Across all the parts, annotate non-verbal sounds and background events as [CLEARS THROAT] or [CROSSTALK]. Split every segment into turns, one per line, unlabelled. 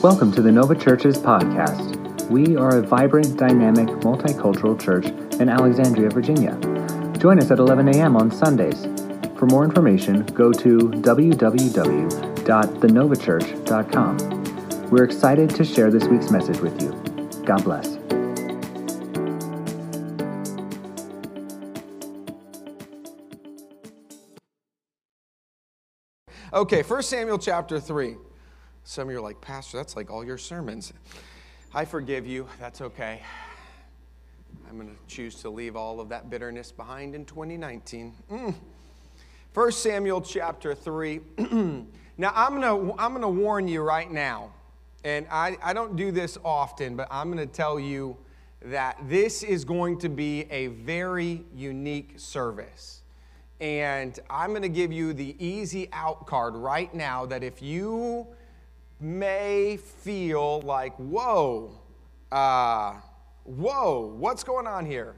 Welcome to the Nova Churches podcast. We are a vibrant, dynamic, multicultural church in Alexandria, Virginia. Join us at 11 a.m. on Sundays. For more information, go to www.thenovachurch.com. We're excited to share this week's message with you. God bless.
Okay, 1 Samuel chapter 3. Some of you are like, Pastor, that's like all your sermons. I forgive you. That's okay. I'm going to choose to leave all of that bitterness behind in 2019. Mm. 1 Samuel chapter 3. [CLEARS THROAT] now, I'm going to I'm to warn you right now, and I, I don't do this often, but I'm going to tell you that this is going to be a very unique service. And I'm going to give you the easy out card right now that if you may feel like, whoa, uh, whoa, what's going on here?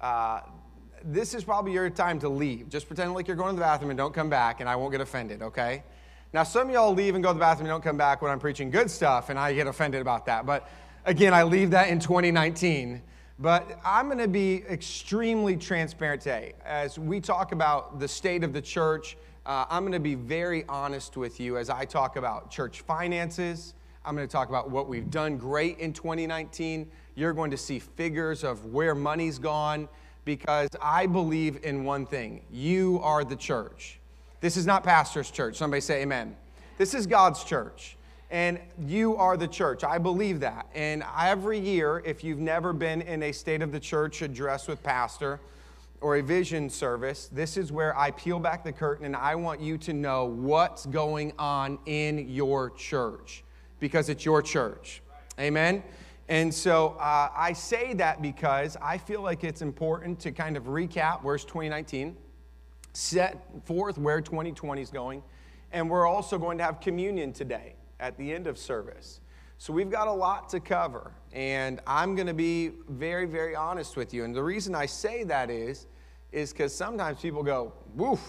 Uh, this is probably your time to leave. Just pretend like you're going to the bathroom and don't come back, and I won't get offended, okay? Now, some of y'all leave and go to the bathroom and don't come back when I'm preaching good stuff, and I get offended about that. But again, I leave that in 2019. But I'm going to be extremely transparent today. As we talk about the state of the church, uh, I'm going to be very honest with you as I talk about church finances. I'm going to talk about what we've done great in 2019. You're going to see figures of where money's gone because I believe in one thing you are the church. This is not pastor's church. Somebody say amen. This is God's church and you are the church. I believe that. And every year, if you've never been in a state of the church address with pastor or a vision service, this is where I peel back the curtain and I want you to know what's going on in your church because it's your church. Amen. And so uh, I say that because I feel like it's important to kind of recap where's 2019, set forth where 2020 is going, and we're also going to have communion today at the end of service. So we've got a lot to cover, and I'm going to be very, very honest with you. And the reason I say that is, is because sometimes people go, "Woof,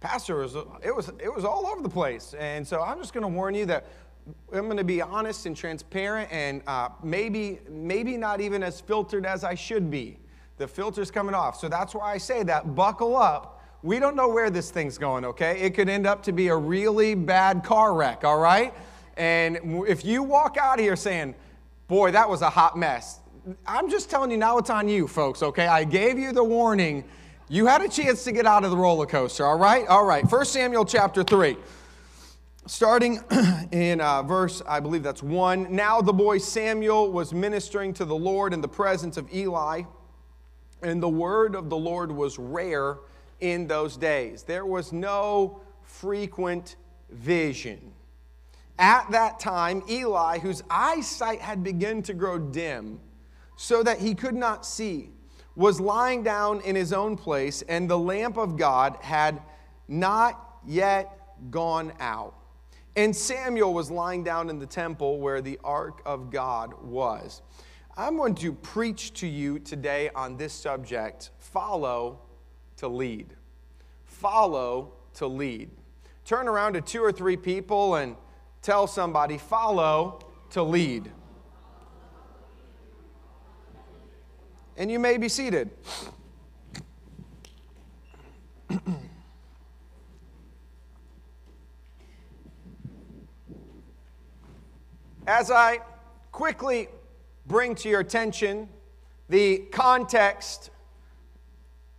Pastor, was, it was it was all over the place." And so I'm just going to warn you that I'm going to be honest and transparent, and uh, maybe maybe not even as filtered as I should be. The filter's coming off, so that's why I say that. Buckle up. We don't know where this thing's going. Okay, it could end up to be a really bad car wreck. All right. And if you walk out here saying, boy, that was a hot mess, I'm just telling you now it's on you, folks, okay? I gave you the warning. You had a chance to get out of the roller coaster, all right? All right. 1 Samuel chapter 3. Starting [CLEARS THROAT] in uh, verse, I believe that's 1. Now the boy Samuel was ministering to the Lord in the presence of Eli, and the word of the Lord was rare in those days. There was no frequent vision. At that time, Eli, whose eyesight had begun to grow dim, so that he could not see, was lying down in his own place, and the lamp of God had not yet gone out. And Samuel was lying down in the temple where the ark of God was. I'm going to preach to you today on this subject follow to lead. Follow to lead. Turn around to two or three people and Tell somebody, follow to lead. And you may be seated. [CLEARS THROAT] As I quickly bring to your attention the context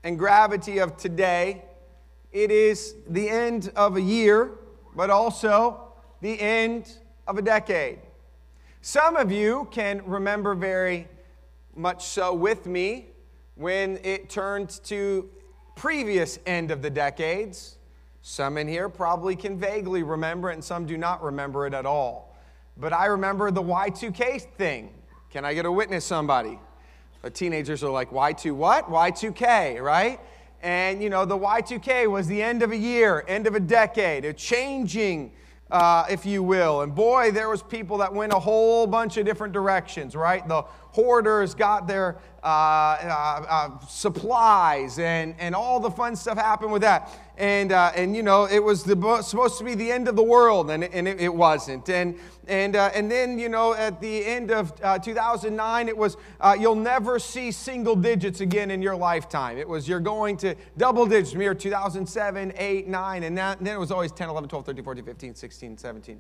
and gravity of today, it is the end of a year, but also the end of a decade. Some of you can remember very much so with me when it turned to previous end of the decades. Some in here probably can vaguely remember it, and some do not remember it at all. But I remember the Y2K thing. Can I get a witness, somebody? The teenagers are like, Y2 what? Y2K, right? And you know, the Y2K was the end of a year, end of a decade, a changing uh, if you will. And boy, there was people that went a whole bunch of different directions, right? The hoarders got their uh, uh, uh, supplies and, and all the fun stuff happened with that. And, uh, and you know, it was the, supposed to be the end of the world, and, and it, it wasn't. And, and, uh, and then, you know, at the end of uh, 2009, it was you'll never see single digits again in your lifetime. It was you're going to double digits from year 2007, 8, 9, and, that, and then it was always 10, 11, 12, 13, 14, 15, 16, 17.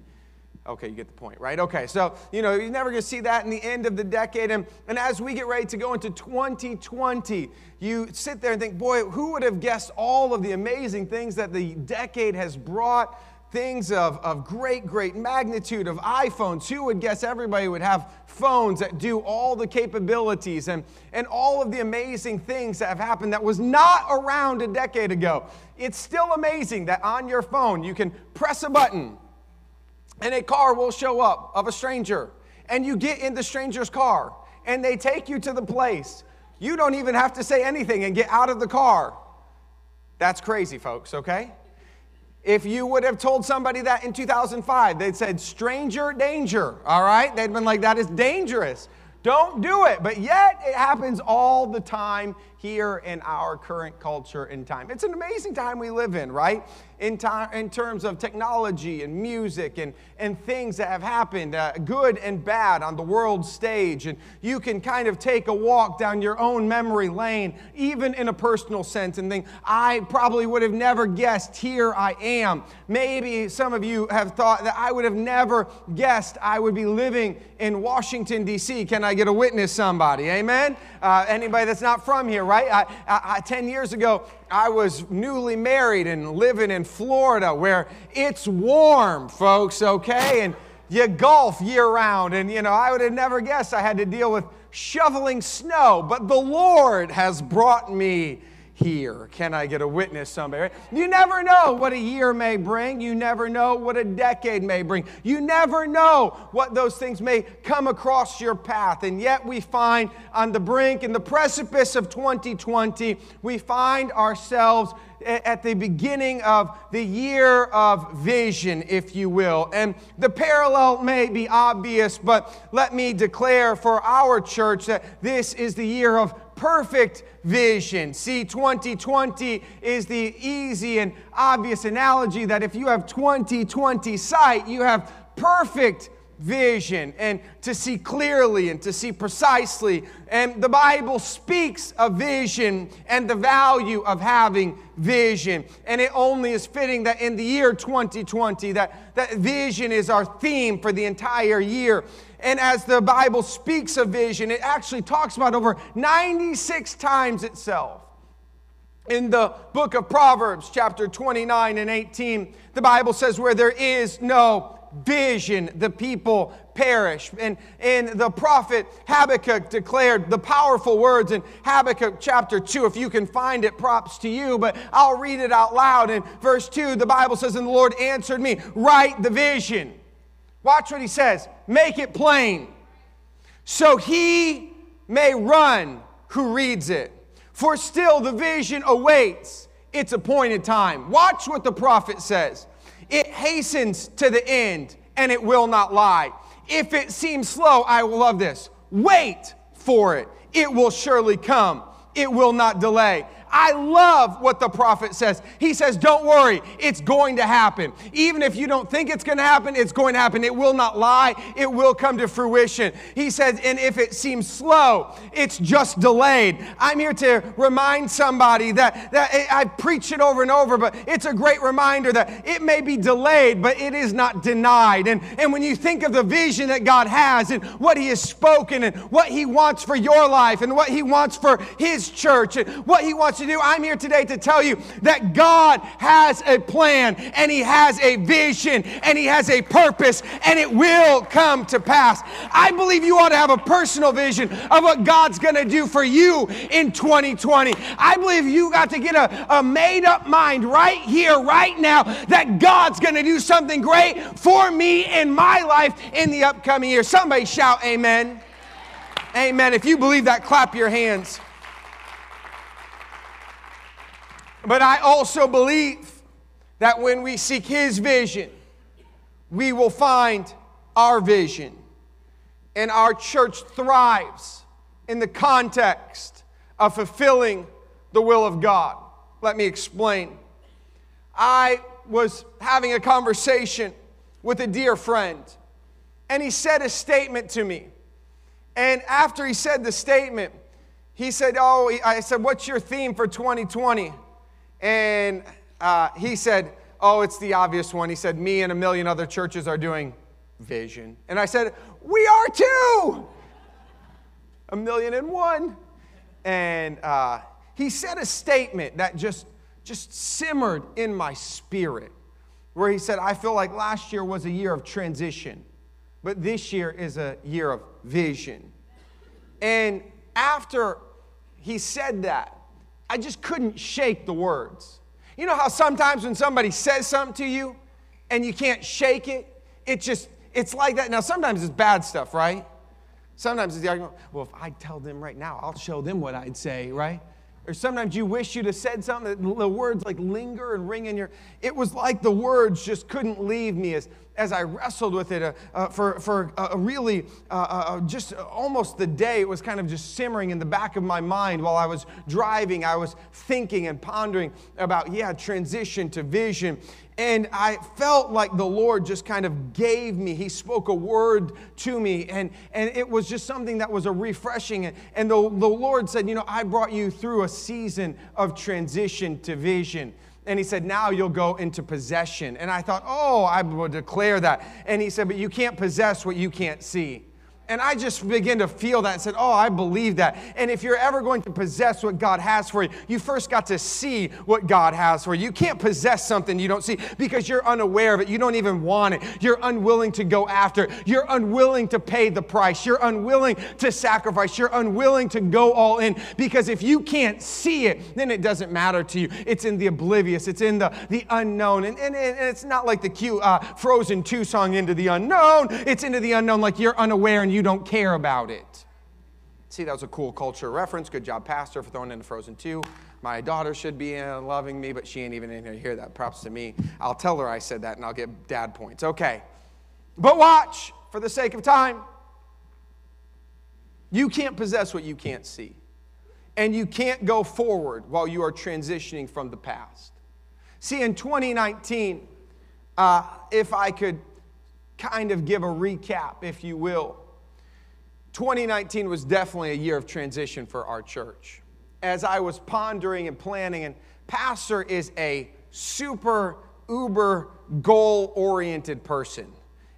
Okay, you get the point, right? Okay, so, you know, you're never going to see that in the end of the decade. And, and as we get ready to go into 2020, you sit there and think, boy, who would have guessed all of the amazing things that the decade has brought? Things of, of great, great magnitude of iPhones. Who would guess everybody would have phones that do all the capabilities and, and all of the amazing things that have happened that was not around a decade ago? It's still amazing that on your phone you can press a button and a car will show up of a stranger, and you get in the stranger's car, and they take you to the place. You don't even have to say anything and get out of the car. That's crazy, folks, okay? If you would have told somebody that in 2005, they'd said, stranger danger, all right? They'd been like, that is dangerous. Don't do it. But yet, it happens all the time here in our current culture and time. It's an amazing time we live in, right? In, time, in terms of technology and music and, and things that have happened, uh, good and bad, on the world stage. And you can kind of take a walk down your own memory lane, even in a personal sense, and think, I probably would have never guessed here I am. Maybe some of you have thought that I would have never guessed I would be living in Washington, D.C. Can I get a witness, somebody? Amen? Uh, anybody that's not from here, right? I, I, I, 10 years ago, I was newly married and living in Florida where it's warm, folks, okay? And you golf year round. And, you know, I would have never guessed I had to deal with shoveling snow, but the Lord has brought me here. Can I get a witness, somebody? You never know what a year may bring. You never know what a decade may bring. You never know what those things may come across your path. And yet we find on the brink, in the precipice of 2020, we find ourselves at the beginning of the year of vision, if you will. And the parallel may be obvious, but let me declare for our church that this is the year of perfect vision. See, 2020 is the easy and obvious analogy that if you have 2020 sight, you have perfect vision and to see clearly and to see precisely. And the Bible speaks of vision and the value of having vision. And it only is fitting that in the year 2020, that, that vision is our theme for the entire year. And as the Bible speaks of vision, it actually talks about over 96 times itself. In the book of Proverbs, chapter 29 and 18, the Bible says, Where there is no vision, the people perish. And, and the prophet Habakkuk declared the powerful words in Habakkuk chapter 2. If you can find it, props to you, but I'll read it out loud. In verse 2, the Bible says, And the Lord answered me, Write the vision. Watch what he says, make it plain, so he may run who reads it. For still the vision awaits its appointed time. Watch what the prophet says. It hastens to the end and it will not lie. If it seems slow, I will love this. Wait for it. It will surely come. It will not delay. I love what the prophet says. He says, Don't worry, it's going to happen. Even if you don't think it's going to happen, it's going to happen. It will not lie, it will come to fruition. He says, And if it seems slow, it's just delayed. I'm here to remind somebody that, that eh, I preach it over and over, but it's a great reminder that it may be delayed, but it is not denied. And, and when you think of the vision that God has and what He has spoken and what He wants for your life and what He wants for His church and what He wants to do. I'm here today to tell you that God has a plan and He has a vision and He has a purpose and it will come to pass. I believe you ought to have a personal vision of what God's going to do for you in 2020. I believe you got to get a, a made up mind right here, right now, that God's going to do something great for me in my life in the upcoming year. Somebody shout, Amen. Amen. If you believe that, clap your hands. But I also believe that when we seek His vision, we will find our vision. And our church thrives in the context of fulfilling the will of God. Let me explain. I was having a conversation with a dear friend, and he said a statement to me. And after he said the statement, he said, Oh, I said, What's your theme for 2020? And uh, he said, Oh, it's the obvious one. He said, Me and a million other churches are doing vision. And I said, We are too! A million and one. And uh, he said a statement that just, just simmered in my spirit, where he said, I feel like last year was a year of transition, but this year is a year of vision. And after he said that, I just couldn't shake the words. You know how sometimes when somebody says something to you and you can't shake it, it just, it's like that. Now, sometimes it's bad stuff, right? Sometimes it's the argument, well, if I tell them right now, I'll show them what I'd say, right? Or sometimes you wish you'd have said something, that the words like linger and ring in your. It was like the words just couldn't leave me as, as I wrestled with it uh, uh, for, for uh, really uh, uh, uh, just almost the day. It was kind of just simmering in the back of my mind while I was driving. I was thinking and pondering about, yeah, transition to vision. And I felt like the Lord just kind of gave me, He spoke a word to me. And, and it was just something that was a refreshing. And the, the Lord said, You know, I brought you through a season of transition to vision. And he said, Now you'll go into possession. And I thought, Oh, I will declare that. And he said, But you can't possess what you can't see. And I just began to feel that and said, Oh, I believe that. And if you're ever going to possess what God has for you, you first got to see what God has for you. You can't possess something you don't see because you're unaware of it. You don't even want it. You're unwilling to go after it. You're unwilling to pay the price. You're unwilling to sacrifice. You're unwilling to go all in because if you can't see it, then it doesn't matter to you. It's in the oblivious, it's in the, the unknown. And, and, and it's not like the cute uh, Frozen 2 song, Into the Unknown. It's into the unknown like you're unaware and you you don't care about it. See, that was a cool culture reference. Good job, Pastor, for throwing in Frozen 2. My daughter should be in loving me, but she ain't even in here to hear that. Props to me. I'll tell her I said that and I'll get dad points. Okay. But watch, for the sake of time. You can't possess what you can't see. And you can't go forward while you are transitioning from the past. See, in 2019, uh, if I could kind of give a recap, if you will, 2019 was definitely a year of transition for our church. As I was pondering and planning, and Pastor is a super, uber, goal oriented person.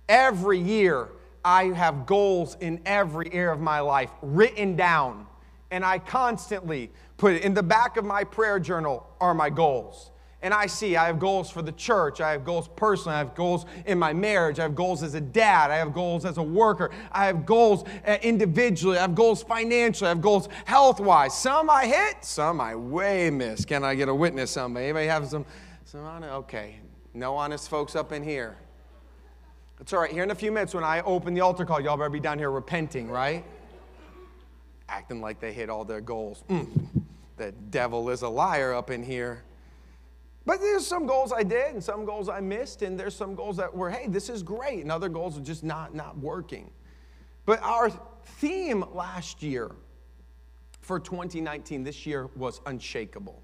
Every year, I have goals in every area of my life written down, and I constantly put it in the back of my prayer journal are my goals and I see I have goals for the church. I have goals personally. I have goals in my marriage. I have goals as a dad. I have goals as a worker. I have goals uh, individually. I have goals financially. I have goals health wise. Some I hit, some I way miss. Can I get a witness? Somebody? Anybody have some? Some honest? Okay. No honest folks up in here. It's all right. Here in a few minutes, when I open the altar call, y'all better be down here repenting, right? Acting like they hit all their goals. Mm. The devil is a liar up in here. But there's some goals I did and some goals I missed, and there's some goals that were, hey, this is great, and other goals are just not, not working. But our theme last year for 2019, this year, was unshakable.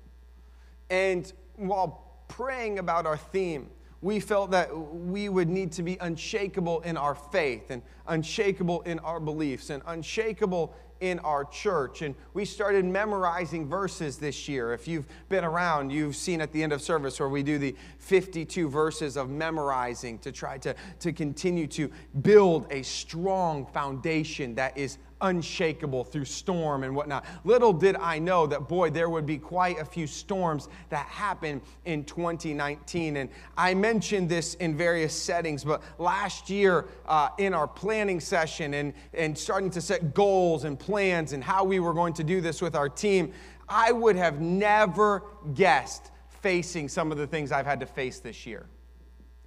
And while praying about our theme, we felt that we would need to be unshakable in our faith and unshakable in our beliefs and unshakable in our church. And we started memorizing verses this year. If you've been around, you've seen at the end of service where we do the 52 verses of memorizing to try to, to continue to build a strong foundation that is unshakable through storm and whatnot. Little did I know that, boy, there would be quite a few storms that happened in 2019. And I mentioned this in various settings, but last year uh, in our planning session and, and starting to set goals and plans and how we were going to do this with our team, I would have never guessed facing some of the things I've had to face this year,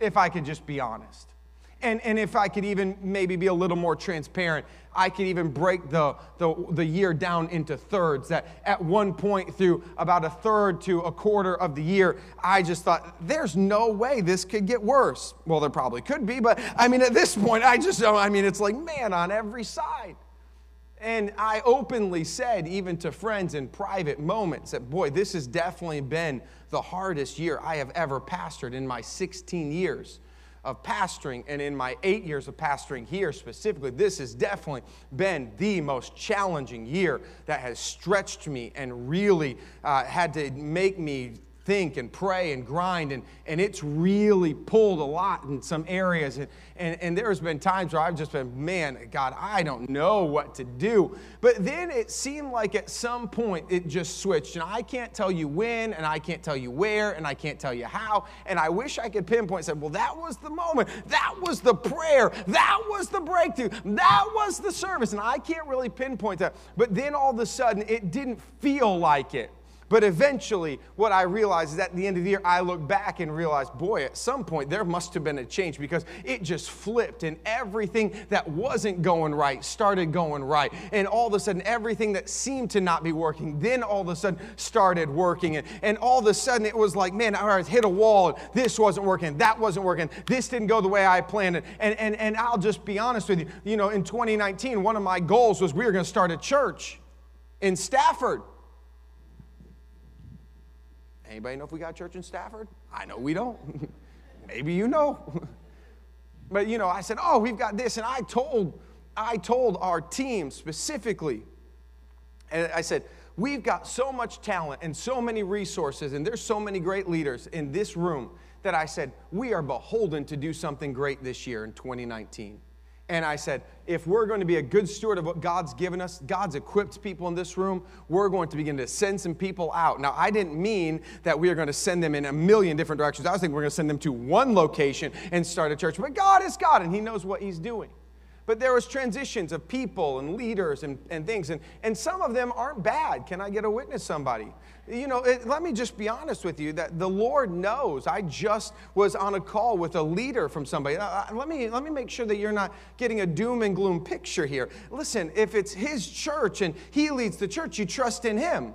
if I could just be honest. And, and if I could even maybe be a little more transparent, I could even break the, the, the year down into thirds. That at one point, through about a third to a quarter of the year, I just thought, there's no way this could get worse. Well, there probably could be, but I mean, at this point, I just, I mean, it's like man on every side. And I openly said, even to friends in private moments, that boy, this has definitely been the hardest year I have ever pastored in my 16 years of pastoring and in my eight years of pastoring here specifically, this has definitely been the most challenging year that has stretched me and really uh, had to make me think and pray and grind, and, and it's really pulled a lot in some areas. And, and, and there's been times where I've just been, man, God, I don't know what to do. But then it seemed like at some point it just switched. And I can't tell you when, and I can't tell you where, and I can't tell you how. And I wish I could pinpoint, and say, well, that was the moment. That was the prayer. That was the breakthrough. That was the service. And I can't really pinpoint that. But then all of a sudden, it didn't feel like it. But eventually, what I realized is at the end of the year, I look back and realize, boy, at some point there must have been a change because it just flipped and everything that wasn't going right started going right. And all of a sudden, everything that seemed to not be working, then all of a sudden started working. And, and all of a sudden, it was like, man, I hit a wall. This wasn't working. That wasn't working. This didn't go the way I planned it. And, and, and I'll just be honest with you. You know, in 2019, one of my goals was we were going to start a church in Stafford. Anybody know if we got church in Stafford? I know we don't. [LAUGHS] Maybe you know. [LAUGHS] but you know, I said, "Oh, we've got this." And I told I told our team specifically and I said, "We've got so much talent and so many resources and there's so many great leaders in this room that I said, "We are beholden to do something great this year in 2019." And I said, if we're going to be a good steward of what God's given us, God's equipped people in this room, we're going to begin to send some people out. Now, I didn't mean that we are going to send them in a million different directions. I was thinking we're going to send them to one location and start a church. But God is God, and He knows what He's doing. But there was transitions of people and leaders and, and things, and, and some of them aren't bad. Can I get a witness, somebody? You know, it, let me just be honest with you that the Lord knows. I just was on a call with a leader from somebody. Uh, let, me, let me make sure that you're not getting a doom and gloom picture here. Listen, if it's His church and He leads the church, you trust in Him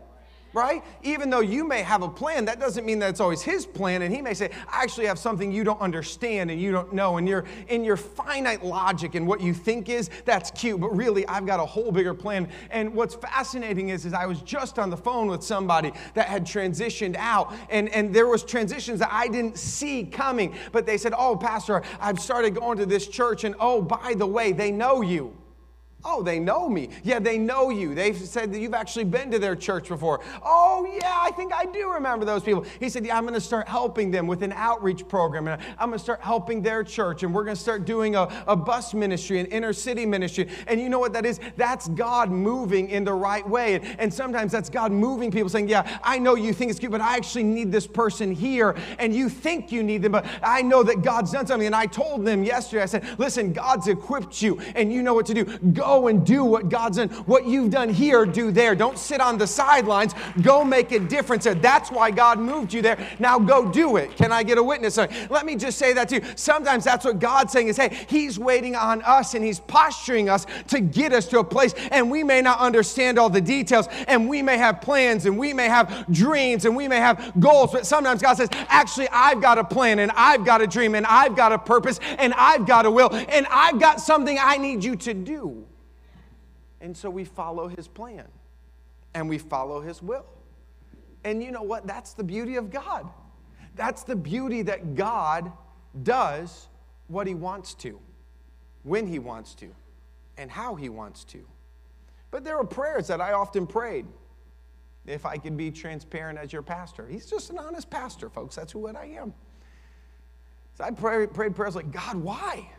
right? Even though you may have a plan, that doesn't mean that it's always his plan. And he may say, I actually have something you don't understand and you don't know. And you're in your finite logic and what you think is, that's cute. But really, I've got a whole bigger plan. And what's fascinating is, is I was just on the phone with somebody that had transitioned out. And, and there was transitions that I didn't see coming. But they said, oh, Pastor, I've started going to this church. And oh, by the way, they know you. Oh, they know me. Yeah, they know you. They've said that you've actually been to their church before. Oh, yeah, I think I do remember those people. He said, Yeah, I'm going to start helping them with an outreach program. And I'm going to start helping their church. And we're going to start doing a, a bus ministry, an inner city ministry. And you know what that is? That's God moving in the right way. And, and sometimes that's God moving people saying, Yeah, I know you think it's cute, but I actually need this person here. And you think you need them, but I know that God's done something. And I told them yesterday, I said, Listen, God's equipped you and you know what to do. Go and do what God's done. What you've done here, do there. Don't sit on the sidelines. Go make a difference. That's why God moved you there. Now go do it. Can I get a witness? Let me just say that to you. Sometimes that's what God's saying is, hey, He's waiting on us and He's posturing us to get us to a place. And we may not understand all the details, and we may have plans, and we may have dreams, and we may have goals. But sometimes God says, actually, I've got a plan, and I've got a dream, and I've got a purpose, and I've got a will, and I've got something I need you to do. And so we follow his plan and we follow his will. And you know what? That's the beauty of God. That's the beauty that God does what he wants to, when he wants to, and how he wants to. But there are prayers that I often prayed if I could be transparent as your pastor. He's just an honest pastor, folks. That's who I am. So I pray, prayed prayers like, God, why?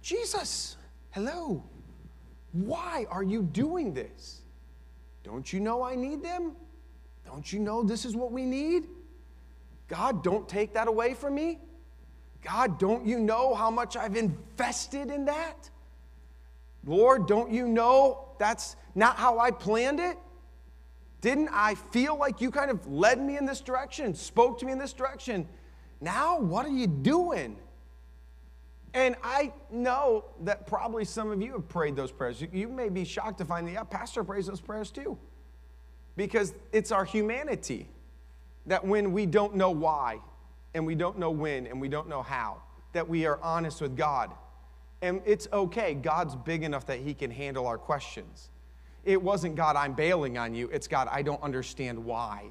Jesus, hello. Why are you doing this? Don't you know I need them? Don't you know this is what we need? God, don't take that away from me. God, don't you know how much I've invested in that? Lord, don't you know that's not how I planned it? Didn't I feel like you kind of led me in this direction, spoke to me in this direction? Now, what are you doing? And I know that probably some of you have prayed those prayers. You, may be shocked to find that, yeah, Pastor prays those prayers too. Because it's our humanity that when we don't know why, and we don't know when, and we don't know how, that we are honest with God And it's okay. God's big enough that He can handle our questions. It wasn't God, I'm bailing on you. It's God, I don't understand why.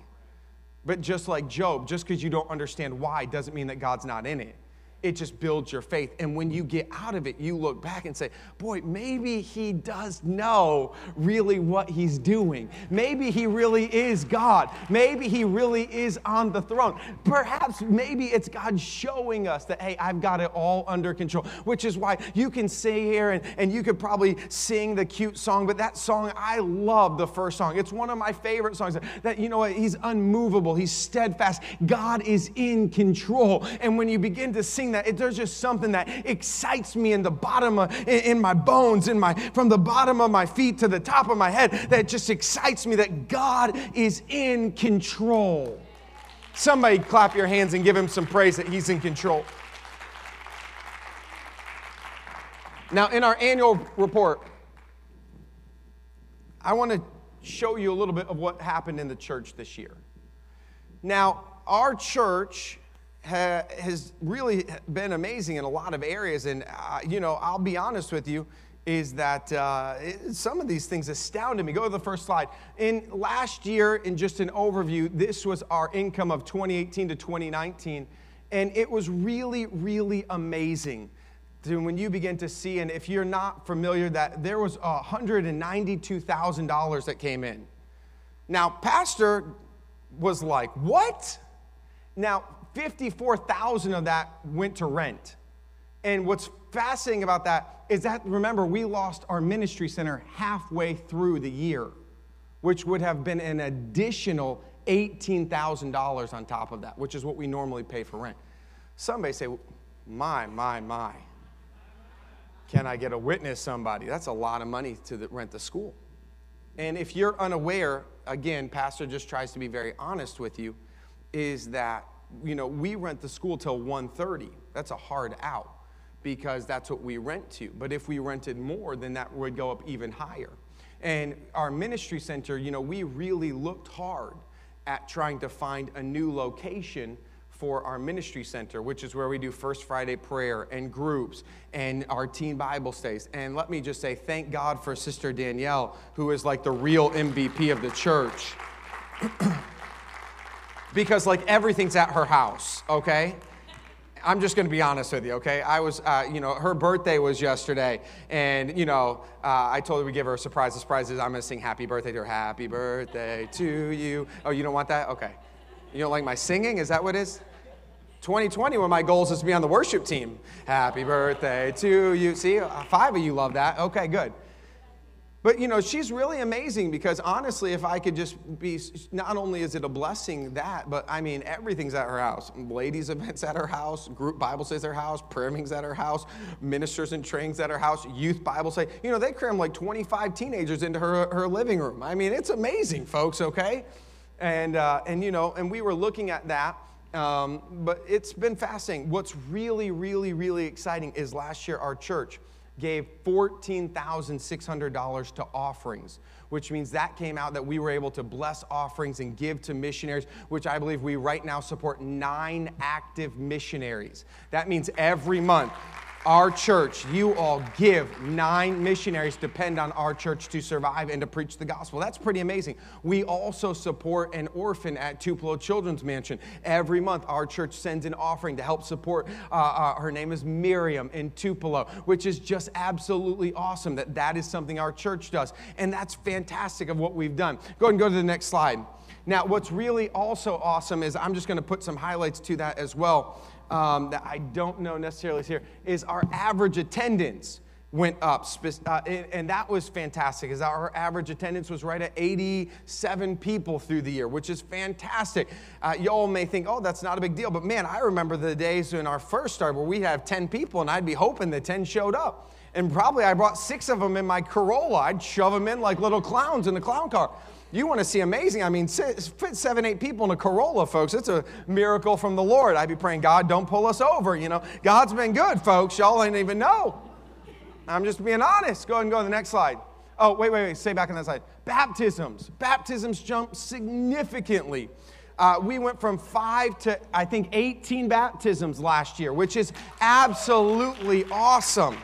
But just like Job, just because you don't understand why doesn't mean that God's not in it it just builds your faith. And when you get out of it, you look back and say, boy, maybe he does know really what he's doing. Maybe he really is God. Maybe he really is on the throne. Perhaps maybe it's God showing us that, hey, I've got it all under control, which is why you can sit here and, and you could probably sing the cute song, but that song, I love the first song. It's one of my favorite songs that, you know he's unmovable, he's steadfast. God is in control. And when you begin to sing that, it, there's just something that excites me in the bottom of, in, in my bones, in my, from the bottom of my feet to the top of my head, that just excites me that God is in control. Somebody clap your hands and give him some praise that he's in control. Now, in our annual report, I want to show you a little bit of what happened in the church this year. Now, our church ha, has really been amazing in a lot of areas. And, uh, you know, I'll be honest with you, is that uh, it, some of these things astounded me. Go to the first slide. In last year, in just an overview, this was our income of 2018 to 2019. And it was really, really amazing when you begin to see, and if you're not familiar, that there was $192,000 that came in. Now, Pastor was like, What? Now, 54,000 of that went to rent. And what's fascinating about that is that, remember, we lost our ministry center halfway through the year, which would have been an additional $18,000 on top of that, which is what we normally pay for rent. Somebody say, my, my, my. Can I get a witness, somebody? That's a lot of money to the, rent the school. And if you're unaware, again, Pastor just tries to be very honest with you, is that you know, we rent the school till 1.30. That's a hard out because that's what we rent to. But if we rented more, then that would go up even higher. And our ministry center, you know, we really looked hard at trying to find a new location for our ministry center, which is where we do First Friday prayer and groups and our teen Bible studies. And let me just say, thank God for Sister Danielle, who is like the real MVP of the church. [CLEARS THROAT] because like everything's at her house, okay? I'm just going to be honest with you, okay? I was, uh, you know, her birthday was yesterday, and, you know, uh, I told her we'd give her a surprise. The surprise is I'm going to sing happy birthday to her. Happy birthday to you. Oh, you don't want that? Okay. You don't like my singing? Is that what it is? 2020, one of my goals is to be on the worship team. Happy birthday to you. See, five of you love that. Okay, good. But you know, she's really amazing because honestly, if I could just be, not only is it a blessing that, but I mean, everything's at her house. Ladies' events at her house, group Bible studies at her house, prayer meetings at her house, ministers and trainings at her house, youth Bible study. You know, they cram like 25 teenagers into her, her living room. I mean, it's amazing, folks, okay? And, uh, and you know, and we were looking at that. Um, but it's been fascinating. What's really, really, really exciting is last year our church gave $14,600 to offerings, which means that came out that we were able to bless offerings and give to missionaries, which I believe we right now support nine active missionaries. That means every month our church, you all give nine missionaries depend on our church to survive and to preach the gospel. That's pretty amazing. We also support an orphan at Tupelo Children's Mansion. Every month, our church sends an offering to help support. Uh, uh, her name is Miriam in Tupelo, which is just absolutely awesome that that is something our church does. And that's fantastic of what we've done. Go ahead and go to the next slide. Now, what's really also awesome is I'm just going to put some highlights to that as well um, that I don't know necessarily is here is our average attendance went up uh, and that was fantastic is our average attendance was right at 87 people through the year which is fantastic. Uh, y'all may think oh that's not a big deal but man i remember the days in our first start where we have 10 people and i'd be hoping that 10 showed up. And probably i brought six of them in my corolla i'd shove them in like little clowns in the clown car you want to see amazing. I mean, fit seven, eight people in a Corolla, folks. It's a miracle from the Lord. I'd be praying, God, don't pull us over. You know, God's been good, folks. Y'all ain't even know. I'm just being honest. Go ahead and go to the next slide. Oh, wait, wait, wait. Stay back on that slide. Baptisms. Baptisms jumped significantly. Uh, we went from five to, I think, 18 baptisms last year, which is absolutely awesome.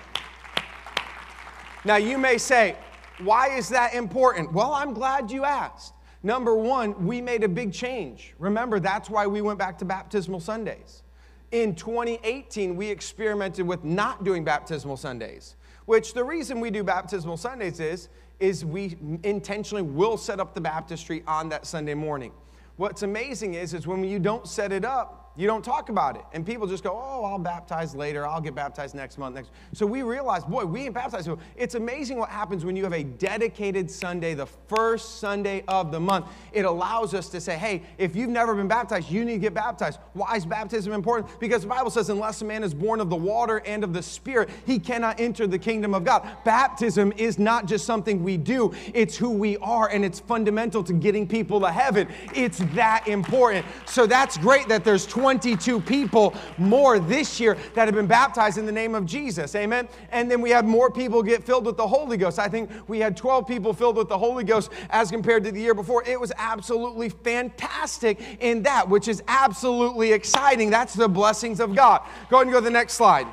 Now, you may say, why is that important? Well, I'm glad you asked. Number one, we made a big change. Remember, that's why we went back to baptismal Sundays. In 2018, we experimented with not doing baptismal Sundays, which the reason we do baptismal Sundays is, is we intentionally will set up the baptistry on that Sunday morning. What's amazing is, is when you don't set it up, you don't talk about it. And people just go, oh, I'll baptize later. I'll get baptized next month. Next. So we realized, boy, we ain't baptized. It's amazing what happens when you have a dedicated Sunday, the first Sunday of the month. It allows us to say, hey, if you've never been baptized, you need to get baptized. Why is baptism important? Because the Bible says, unless a man is born of the water and of the Spirit, he cannot enter the kingdom of God. Baptism is not just something we do, it's who we are, and it's fundamental to getting people to heaven. It's that important. So that's great that there's 20 22 people more this year that have been baptized in the name of Jesus. Amen. And then we had more people get filled with the Holy Ghost. I think we had 12 people filled with the Holy Ghost as compared to the year before. It was absolutely fantastic in that, which is absolutely exciting. That's the blessings of God. Go ahead and go to the next slide.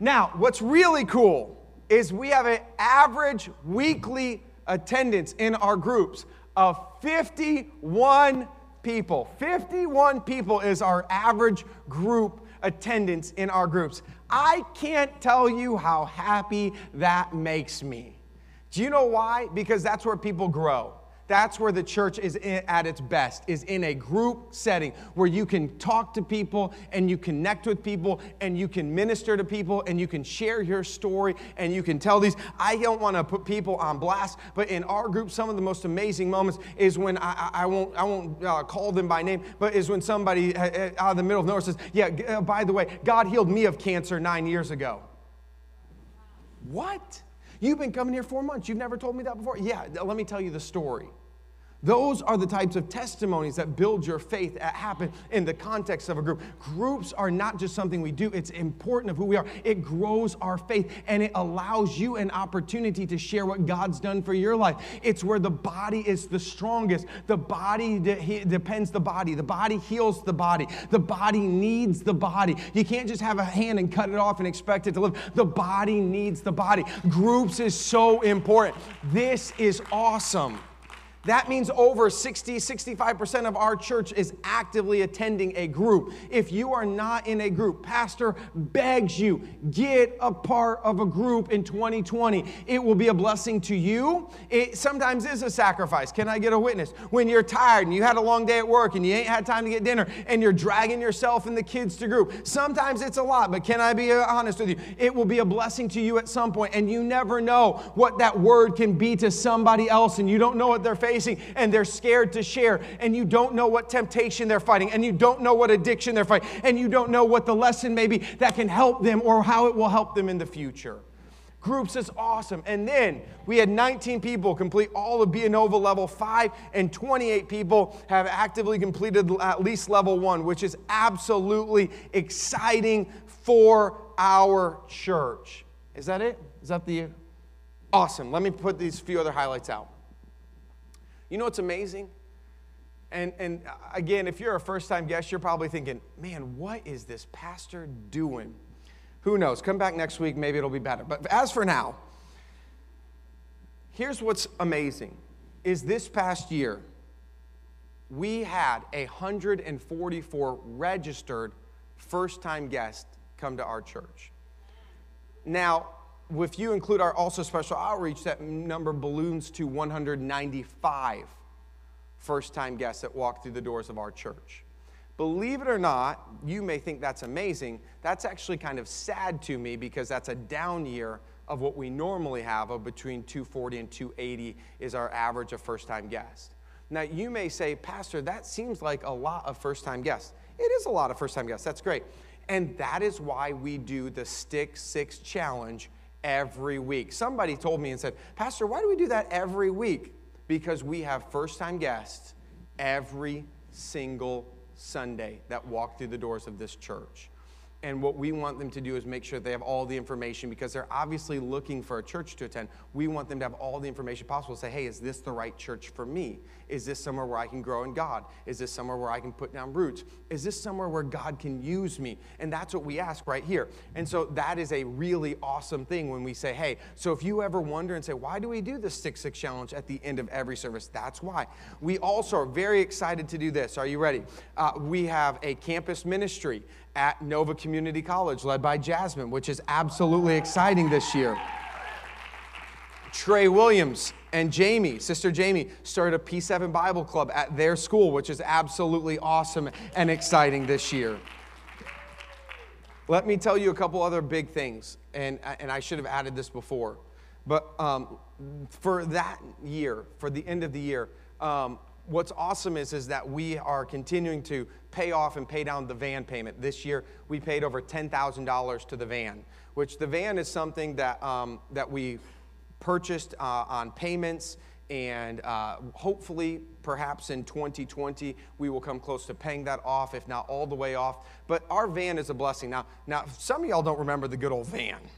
Now, what's really cool is we have an average weekly attendance in our groups of 51 people. 51 people is our average group attendance in our groups. I can't tell you how happy that makes me. Do you know why? Because that's where people grow. That's where the church is at its best, is in a group setting where you can talk to people and you connect with people and you can minister to people and you can share your story and you can tell these. I don't want to put people on blast, but in our group, some of the most amazing moments is when I, I won't, I won't uh, call them by name, but is when somebody uh, uh, out of the middle of nowhere says, Yeah, uh, by the way, God healed me of cancer nine years ago. What? You've been coming here four months. You've never told me that before. Yeah, let me tell you the story. Those are the types of testimonies that build your faith that happen in the context of a group. Groups are not just something we do, it's important of who we are. It grows our faith and it allows you an opportunity to share what God's done for your life. It's where the body is the strongest. The body de- depends the body. The body heals the body. The body needs the body. You can't just have a hand and cut it off and expect it to live. The body needs the body. Groups is so important. This is awesome. That means over 60, 65% of our church is actively attending a group. If you are not in a group, Pastor begs you, get a part of a group in 2020. It will be a blessing to you. It sometimes is a sacrifice. Can I get a witness? When you're tired and you had a long day at work and you ain't had time to get dinner and you're dragging yourself and the kids to group, sometimes it's a lot, but can I be uh, honest with you? It will be a blessing to you at some point, and you never know what that word can be to somebody else, and you don't know what they're facing and they're scared to share, and you don't know what temptation they're fighting, and you don't know what addiction they're fighting, and you don't know what the lesson may be that can help them or how it will help them in the future. Groups is awesome. And then we had 19 people complete all of Nova level five, and 28 people have actively completed at least level one, which is absolutely exciting for our church. Is that it? Is that the awesome? Let me put these few other highlights out. You know what's amazing? And, and again, if you're a first time guest, you're probably thinking, man, what is this pastor doing? Who knows? Come back next week, maybe it'll be better. But as for now, here's what's amazing is this past year, we had 144 registered first time guests come to our church. Now, if you include our also special outreach, that number balloons to 195 first time guests that walk through the doors of our church. Believe it or not, you may think that's amazing. That's actually kind of sad to me because that's a down year of what we normally have of between 240 and 280 is our average of first time guests. Now, you may say, Pastor, that seems like a lot of first time guests. It is a lot of first time guests. That's great. And that is why we do the Stick Six Challenge every week. Somebody told me and said, Pastor, why do we do that every week? Because we have first time guests every single Sunday that walk through the doors of this church. And what we want them to do is make sure they have all the information because they're obviously looking for a church to attend. We want them to have all the information possible. Say, hey, is this the right church for me? Is this somewhere where I can grow in God? Is this somewhere where I can put down roots? Is this somewhere where God can use me? And that's what we ask right here. And so that is a really awesome thing when we say, hey, so if you ever wonder and say, why do we do the 6 6 challenge at the end of every service? That's why. We also are very excited to do this. Are you ready? Uh, we have a campus ministry at Nova Community College, led by Jasmine, which is absolutely exciting this year. Trey Williams and Jamie, Sister Jamie, started a P7 Bible Club at their school, which is absolutely awesome and exciting this year. Let me tell you a couple other big things, and, and I should have added this before. But um, for that year, for the end of the year, um, what's awesome is, is that we are continuing to pay off and pay down the van payment. This year, we paid over $10,000 to the van, which the van is something that, um, that we purchased uh, on payments. And uh, hopefully, perhaps in 2020, we will come close to paying that off, if not all the way off. But our van is a blessing. Now, now some of y'all don't remember the good old van. [SIGHS]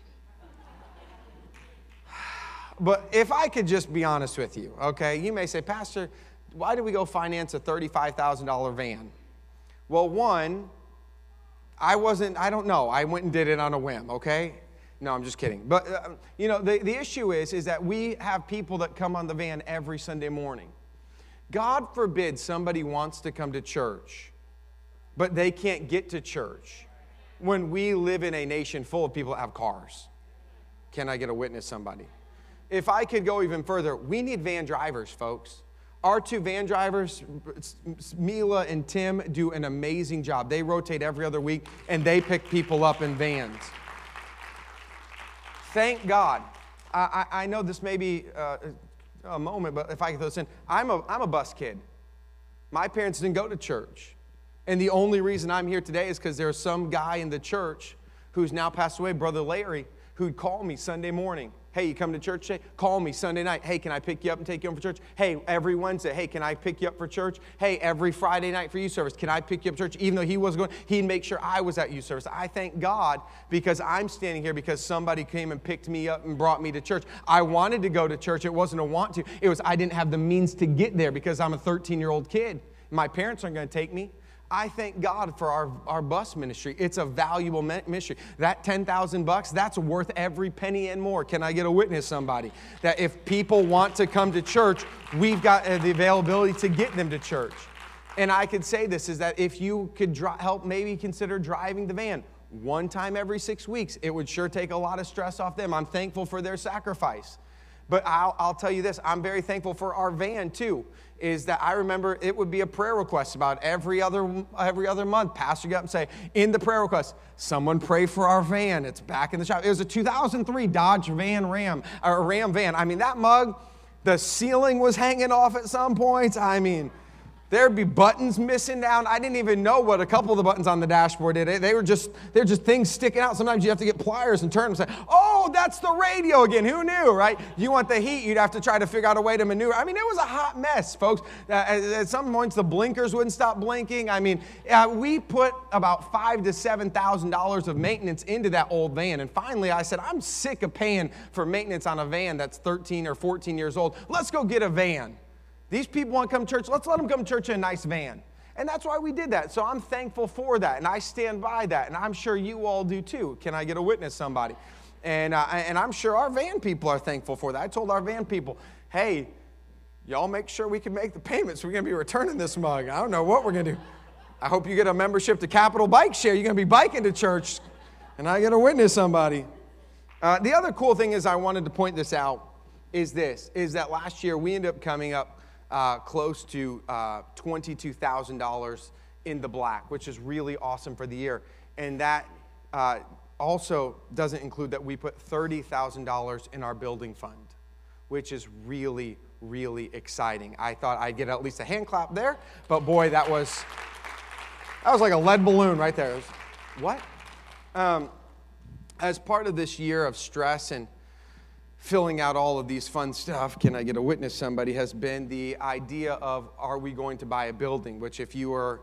But if I could just be honest with you, okay, you may say, Pastor, why did we go finance a $35,000 van? Well, one, I wasn't, I don't know. I went and did it on a whim, okay? No, I'm just kidding. But, uh, you know, the, the issue is, is that we have people that come on the van every Sunday morning. God forbid somebody wants to come to church, but they can't get to church when we live in a nation full of people that have cars. Can I get a witness, somebody? If I could go even further, we need van drivers, folks. Our two van drivers, Mila and Tim, do an amazing job. They rotate every other week and they pick people up in vans. Thank God. I, I know this may be uh, a moment, but if I could throw this in, I'm a, I'm a bus kid. My parents didn't go to church. And the only reason I'm here today is because there's some guy in the church who's now passed away, Brother Larry, who'd call me Sunday morning Hey, you come to church today? Call me Sunday night. Hey, can I pick you up and take you home for church? Hey, every Wednesday. Hey, can I pick you up for church? Hey, every Friday night for youth service. Can I pick you up church? Even though he was going, he'd make sure I was at youth service. I thank God because I'm standing here because somebody came and picked me up and brought me to church. I wanted to go to church. It wasn't a want to. It was I didn't have the means to get there because I'm a 13 year old kid. My parents aren't going to take me. I thank God for our, our bus ministry. It's a valuable ministry. That 10,000 bucks, that's worth every penny and more. Can I get a witness, somebody? That if people want to come to church, we've got uh, the availability to get them to church. And I could say this is that if you could dri- help maybe consider driving the van one time every six weeks, it would sure take a lot of stress off them. I'm thankful for their sacrifice. But I'll, I'll tell you this I'm very thankful for our van too. Is that I remember it would be a prayer request about every other every other month. Pastor get up and say, in the prayer request, someone pray for our van. It's back in the shop. It was a 2003 Dodge Van Ram, or Ram van. I mean, that mug, the ceiling was hanging off at some points. I mean, There'd be buttons missing down. I didn't even know what a couple of the buttons on the dashboard did. They were just, they're just things sticking out. Sometimes you have to get pliers and turn them and say, oh, that's the radio again. Who knew, right? You want the heat, you'd have to try to figure out a way to maneuver. I mean, it was a hot mess, folks. Uh, at some points, the blinkers wouldn't stop blinking. I mean, uh, we put about five to seven thousand dollars of maintenance into that old van. And finally, I said, I'm sick of paying for maintenance on a van that's 13 or 14 years old. Let's go get a van. These people want to come to church. Let's let them come to church in a nice van. And that's why we did that. So I'm thankful for that. And I stand by that. And I'm sure you all do too. Can I get a witness, somebody? And, uh, and I'm sure our van people are thankful for that. I told our van people, hey, y'all make sure we can make the payments. We're going to be returning this mug. I don't know what we're going to do. I hope you get a membership to Capital Bike Share. You're going to be biking to church. And I get to witness somebody. Uh, the other cool thing is I wanted to point this out is this, is that last year we ended up coming up uh, close to uh, $22,000 in the black, which is really awesome for the year. And that uh, also doesn't include that we put $30,000 in our building fund, which is really, really exciting. I thought I'd get at least a hand clap there, but boy, that was that was like a lead balloon right there. Was, what? Um, as part of this year of stress and filling out all of these fun stuff, can I get a witness somebody, has been the idea of are we going to buy a building? Which, if you are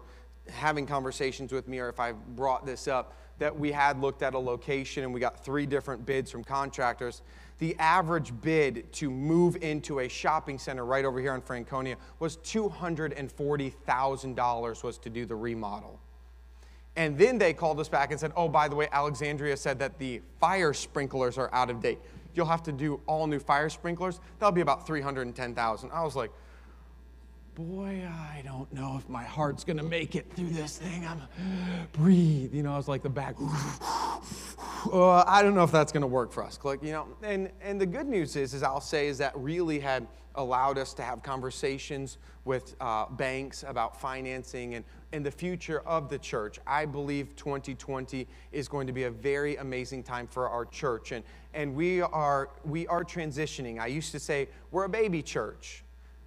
having conversations with me or if I brought this up, that we had looked at a location and we got three different bids from contractors. The average bid to move into a shopping center right over here in Franconia was $240,000 was to do the remodel. And then they called us back and said, oh, by the way, Alexandria said that the fire sprinklers are out of date. You'll have to do all new fire sprinklers. That'll be about 310,000. I was like, boy, I don't know if my heart's gonna make it through this thing. I'm breathe. You know, I was like the back. [SIGHS] Uh, I don't know if that's gonna work for us. Click, you know. And and the good news is, is I'll say, is that really had allowed us to have conversations with uh, banks about financing and, and the future of the church. I believe 2020 is going to be a very amazing time for our church. And, and we, are, we are transitioning. I used to say we're a baby church.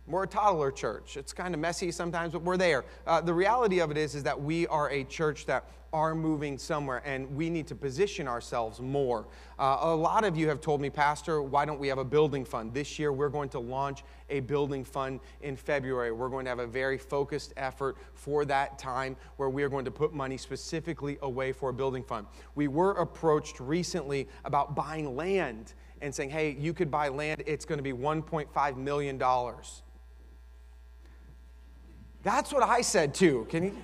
We're a toddler church. It's kind of messy sometimes, but we're there. Uh, the reality of it is, is that we are a church that are moving somewhere, and we need to position ourselves more. Uh, a lot of you have told me, Pastor, why don't we have a building fund? This year, we're going to launch a building fund in February. We're going to have a very focused effort for that time where we are going to put money specifically away for a building fund. We were approached recently about buying land and saying, hey, you could buy land, it's going to be $1.5 million. That's what I said too. Can you?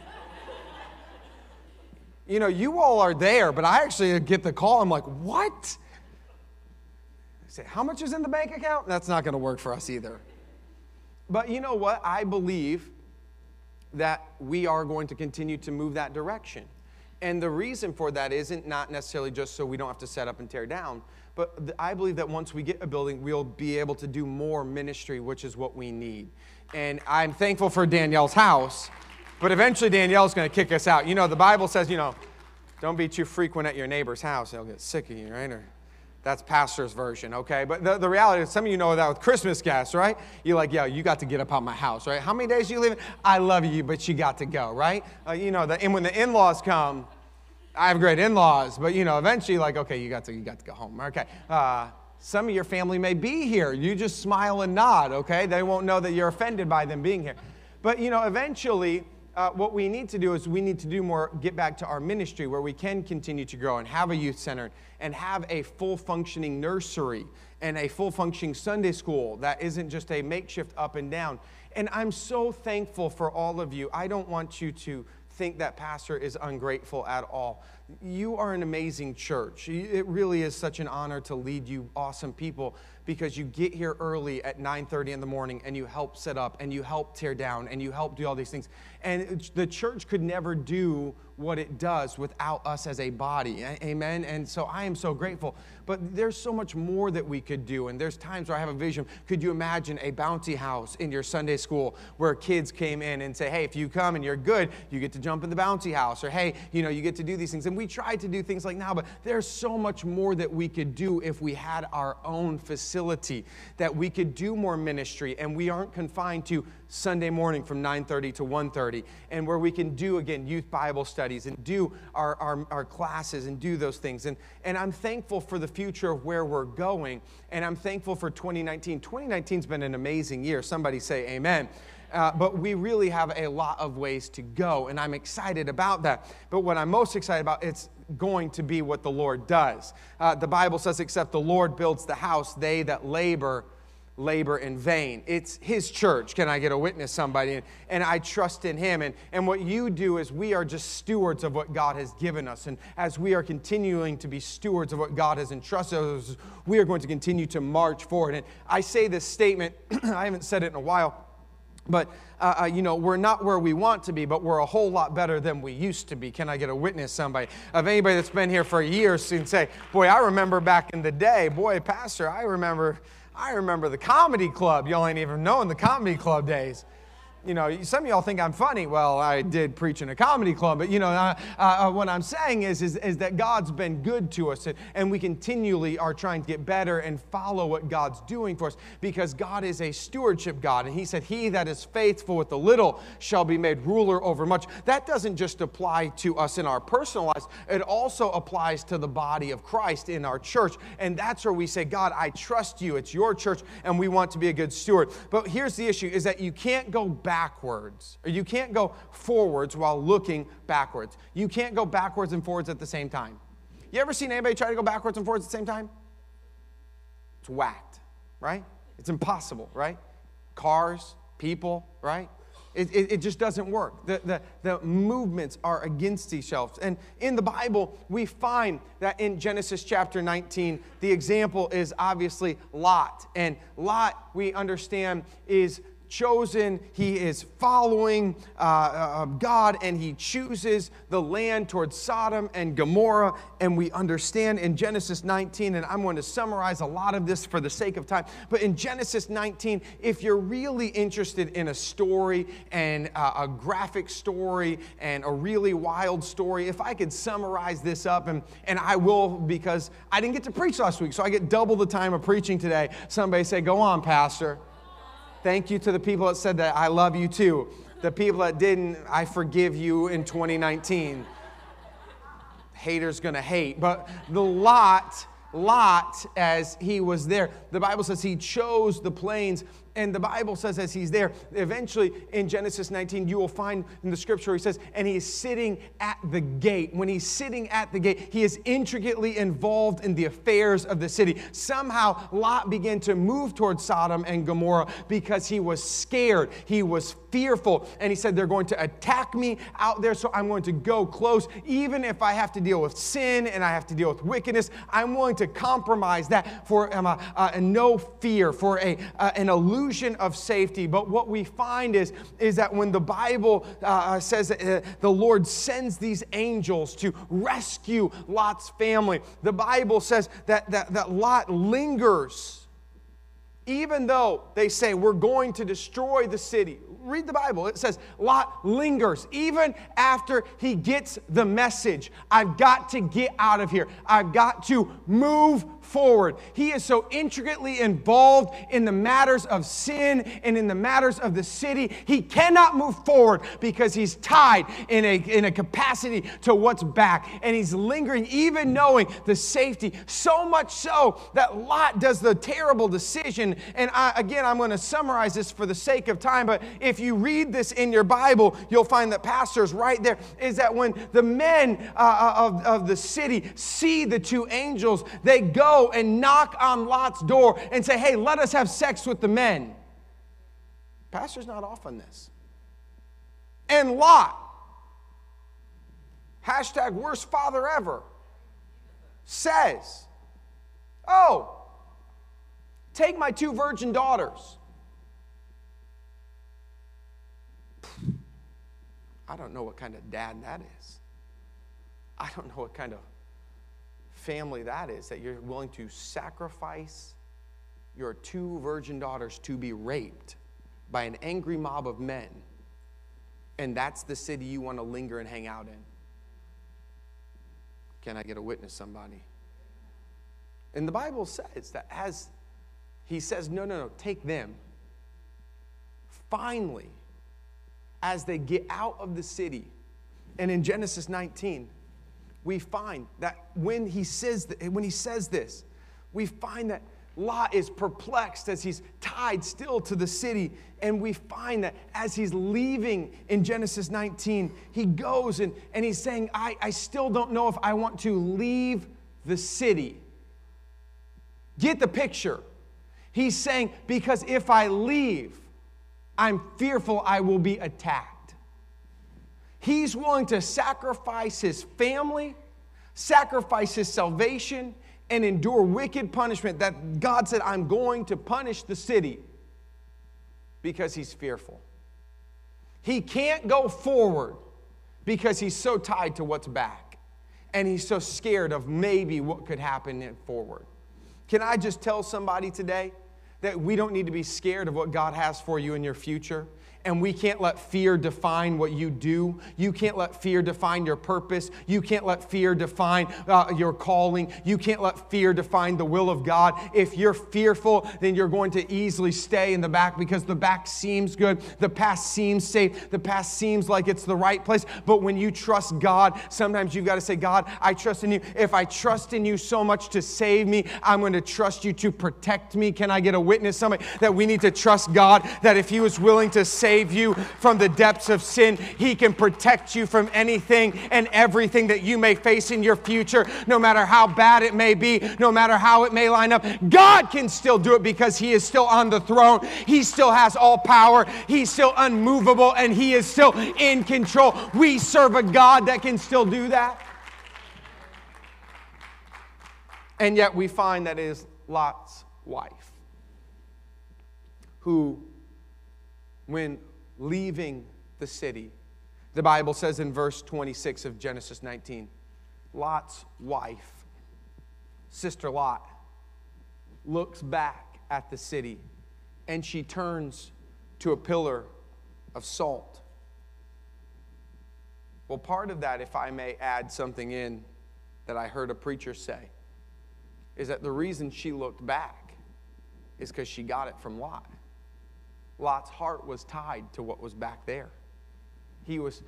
You know, you all are there, but I actually get the call. I'm like, what? I say, how much is in the bank account? That's not going to work for us either. But you know what? I believe that we are going to continue to move that direction. And the reason for that isn't not necessarily just so we don't have to set up and tear down, but I believe that once we get a building, we'll be able to do more ministry, which is what we need and I'm thankful for Danielle's house. But eventually, Danielle's going to kick us out. You know, the Bible says, you know, don't be too frequent at your neighbor's house. They'll get sick of you, right? Or that's pastor's version, okay? But the, the reality is, some of you know that with Christmas guests, right? You're like, yo, you got to get up out my house, right? How many days you live? I love you, but you got to go, right? Uh, you know, the, and when the in-laws come, I have great in-laws, but you know, eventually, like, okay, you got to, you got to go home, okay? Uh, some of your family may be here. You just smile and nod, okay? They won't know that you're offended by them being here. But, you know, eventually, uh, what we need to do is we need to do more, get back to our ministry where we can continue to grow and have a youth center and have a full functioning nursery and a full functioning Sunday school that isn't just a makeshift up and down. And I'm so thankful for all of you. I don't want you to think that pastor is ungrateful at all you are an amazing church. It really is such an honor to lead you awesome people because you get here early at 9:30 in the morning and you help set up and you help tear down and you help do all these things. And the church could never do what it does without us as a body. Amen. And so I am so grateful. But there's so much more that we could do. And there's times where I have a vision. Could you imagine a bounty house in your Sunday school where kids came in and say, hey, if you come and you're good, you get to jump in the bounty house. Or hey, you know, you get to do these things. And we try to do things like now, but there's so much more that we could do if we had our own facility, that we could do more ministry and we aren't confined to Sunday morning from 9:30 to 1:30, and where we can do again youth Bible studies and do our, our, our, classes and do those things. And, and I'm thankful for the future of where we're going, and I'm thankful for 2019. 2019's been an amazing year. Somebody say amen. Uh, but we really have a lot of ways to go, and I'm excited about that. But what I'm most excited about, it's going to be what the Lord does. Uh, the Bible says, except the Lord builds the house, they that labor labor in vain. It's his church. Can I get a witness, somebody? And, and, I trust in him. And, and what you do is we are just stewards of what God has given us. And as we are continuing to be stewards of what God has entrusted us, we are going to continue to march forward. And I say this statement, [CLEARS THROAT] I haven't said it in a while. But, uh, uh, you know, we're not where we want to be, but we're a whole lot better than we used to be. Can I get a witness, somebody? Of anybody that's been here for years and say, boy, I remember back in the day, boy, Pastor, I remember I remember the comedy club. Y'all ain't even known the comedy club days you know, some of y'all think I'm funny. Well, I did preach in a comedy club, but you know, uh, uh, what I'm saying is, is, is, that God's been good to us, and, and, we continually are trying to get better and follow what God's doing for us because God is a stewardship God, and He said, "He that is faithful with the little shall be made ruler over much." That doesn't just apply to us in our personal lives; it also applies to the body of Christ in our church, and that's where we say, "God, I trust you. It's your church, and we want to be a good steward." But here's the issue: is that you can't go back backwards, or you can't go forwards while looking backwards. You can't go backwards and forwards at the same time. You ever seen anybody try to go backwards and forwards at the same time? It's whacked, right? It's impossible, right? Cars, people, right? It, it, it, just doesn't work. The, the, the movements are against each other. And in the Bible, we find that in Genesis chapter 19, the example is obviously Lot. And Lot, we understand, is chosen, he is following uh, uh, God, and he chooses the land towards Sodom and Gomorrah. And we understand in Genesis 19, and I'm going to summarize a lot of this for the sake of time, but in Genesis 19, if you're really interested in a story and uh, a graphic story and a really wild story, if I could summarize this up, and, and I will because I didn't get to preach last week, so I get double the time of preaching today. Somebody say, Go on, Pastor. Thank you to the people that said that. I love you too. The people that didn't, I forgive you in 2019. Haters gonna hate. But the Lot, Lot, as he was there, the Bible says he chose the plains and the Bible says, as he's there, eventually in Genesis 19, you will find in the scripture, he says, and he is sitting at the gate. When he's sitting at the gate, he is intricately involved in the affairs of the city. Somehow, Lot began to move towards Sodom and Gomorrah because he was scared. He was fearful. And he said, They're going to attack me out there, so I'm going to go close. Even if I have to deal with sin and I have to deal with wickedness, I'm willing to compromise that for um, a, a no fear, for a, an illusion illusion of safety. But what we find is, is that when the Bible uh, uh, says that uh, the Lord sends these angels to rescue Lot's family, the Bible says that, that, that Lot lingers. Even though they say, We're going to destroy the city, read the Bible. It says Lot lingers even after he gets the message. I've got to get out of here. I've got to move forward. He is so intricately involved in the matters of sin and in the matters of the city. He cannot move forward because he's tied in a, in a capacity to what's back. And he's lingering, even knowing the safety, so much so that Lot does the terrible decision. And I, again, I'm going to summarize this for the sake of time, but if you read this in your Bible, you'll find that pastors right there is that when the men uh, uh of, of the city see the two angels, they go and knock on Lot's door and say, hey, let us have sex with the men. Pastor's not off on this. And Lot, hashtag worst father ever, says, oh, take my two virgin daughters. I don't know what kind of dad that is. I don't know what kind of family that is that you're willing to sacrifice your two virgin daughters to be raped by an angry mob of men, and that's the city you want to linger and hang out in. Can I get a witness, somebody? And the Bible says that as he says, no, no, no, take them. Finally, as they get out of the city, and in Genesis 19, we find that when he says, when he says this, we find that Lot is perplexed as he's tied still to the city. And we find that as he's leaving in Genesis 19, he goes and, and he's saying, I, I still don't know if I want to leave the city. Get the picture. He's saying, Because if I leave, I'm fearful I will be attacked. He's willing to sacrifice his family, sacrifice his salvation, and endure wicked punishment that God said, I'm going to punish the city because he's fearful. He can't go forward because he's so tied to what's back. And he's so scared of maybe what could happen forward. Can I just tell somebody today that we don't need to be scared of what God has for you in your future? And we can't let fear define what you do. You can't let fear define your purpose. You can't let fear define uh, your calling. You can't let fear define the will of God. If you're fearful, then you're going to easily stay in the back because the back seems good. The past seems safe. The past seems like it's the right place. But when you trust God, sometimes you've got to say, God, I trust in you. If I trust in you so much to save me, I'm going to trust you to protect me. Can I get a witness? Somebody that we need to trust God that if He was willing to save save you from the depths of sin. He can protect you from anything and everything that you may face in your future, no matter how bad it may be, no matter how it may line up. God can still do it because He is still on the throne. He still has all power. He's still unmovable and He is still in control. We serve a God that can still do that. And yet we find that is Lot's wife who, when leaving the city, the Bible says in verse 26 of Genesis 19, Lot's wife, Sister Lot, looks back at the city and she turns to a pillar of salt. Well, part of that, if I may add something in that I heard a preacher say, is that the reason she looked back is because she got it from Lot. Lot's heart was tied to what was back there. He was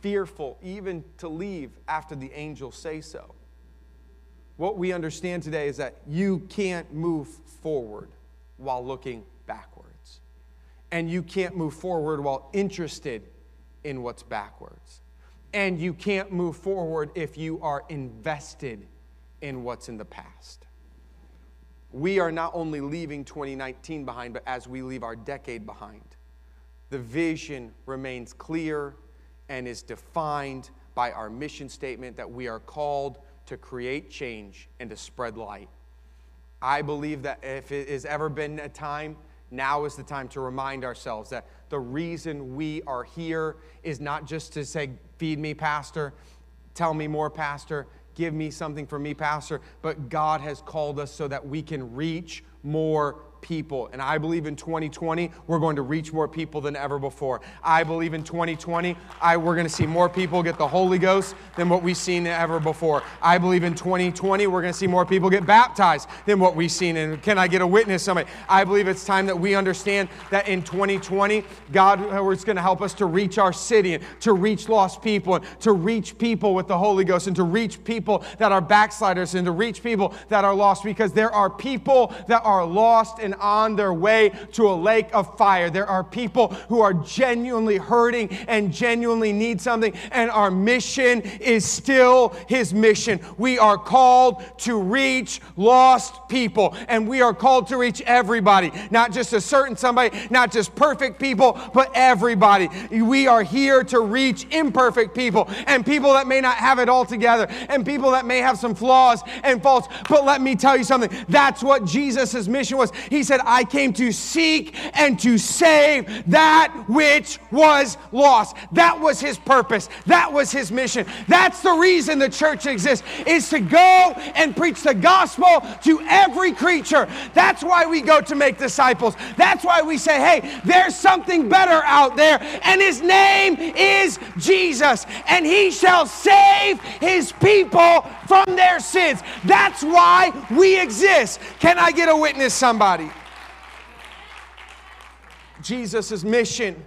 fearful even to leave after the angels say so. What we understand today is that you can't move forward while looking backwards. And you can't move forward while interested in what's backwards. And you can't move forward if you are invested in what's in the past we are not only leaving 2019 behind, but as we leave our decade behind, the vision remains clear and is defined by our mission statement that we are called to create change and to spread light. I believe that if it has ever been a time, now is the time to remind ourselves that the reason we are here is not just to say, Feed me, Pastor, tell me more, Pastor give me something for me, Pastor, but God has called us so that we can reach more people. And I believe in 2020, we're going to reach more people than ever before. I believe in 2020, I, we're going to see more people get the Holy Ghost than what we've seen ever before. I believe in 2020, we're going to see more people get baptized than what we've seen. And can I get a witness? Somebody? I believe it's time that we understand that in 2020, God is going to help us to reach our city and to reach lost people and to reach people with the Holy Ghost and to reach people that are backsliders and to reach people that are lost because there are people that are lost and on their way to a lake of fire. There are people who are genuinely hurting and genuinely need something, and our mission is still His mission. We are called to reach lost people, and we are called to reach everybody, not just a certain somebody, not just perfect people, but everybody. We are here to reach imperfect people and people that may not have it all together and people that may have some flaws and faults. But let me tell you something that's what Jesus' mission was. He he said, I came to seek and to save that which was lost. That was his purpose. That was his mission. That's the reason the church exists, is to go and preach the gospel to every creature. That's why we go to make disciples. That's why we say, hey, there's something better out there, and his name is Jesus, and he shall save his people from their sins. That's why we exist. Can I get a witness, somebody? Jesus' mission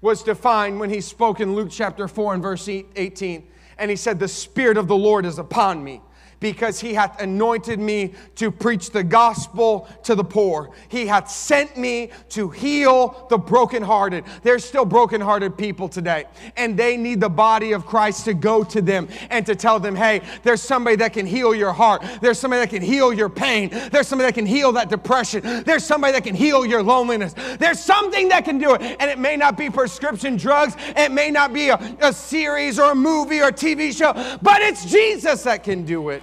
was defined when he spoke in Luke chapter 4 and verse 18. And he said, The Spirit of the Lord is upon me because he hath anointed me to preach the gospel to the poor. He hath sent me to heal the brokenhearted. There's still brokenhearted people today, and they need the body of Christ to go to them and to tell them, hey, there's somebody that can heal your heart. There's somebody that can heal your pain. There's somebody that can heal that depression. There's somebody that can heal your loneliness. There's something that can do it, and it may not be prescription drugs, it may not be a, a series or a movie or a TV show, but it's Jesus that can do it.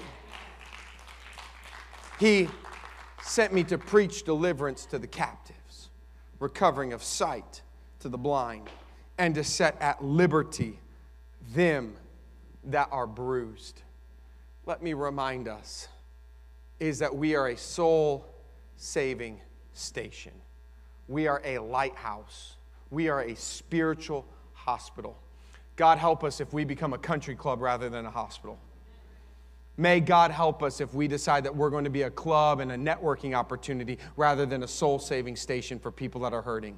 He sent me to preach deliverance to the captives, recovering of sight to the blind, and to set at liberty them that are bruised. Let me remind us is that we are a soul saving station. We are a lighthouse. We are a spiritual hospital. God help us if we become a country club rather than a hospital. May God help us if we decide that we're going to be a club and a networking opportunity rather than a soul saving station for people that are hurting.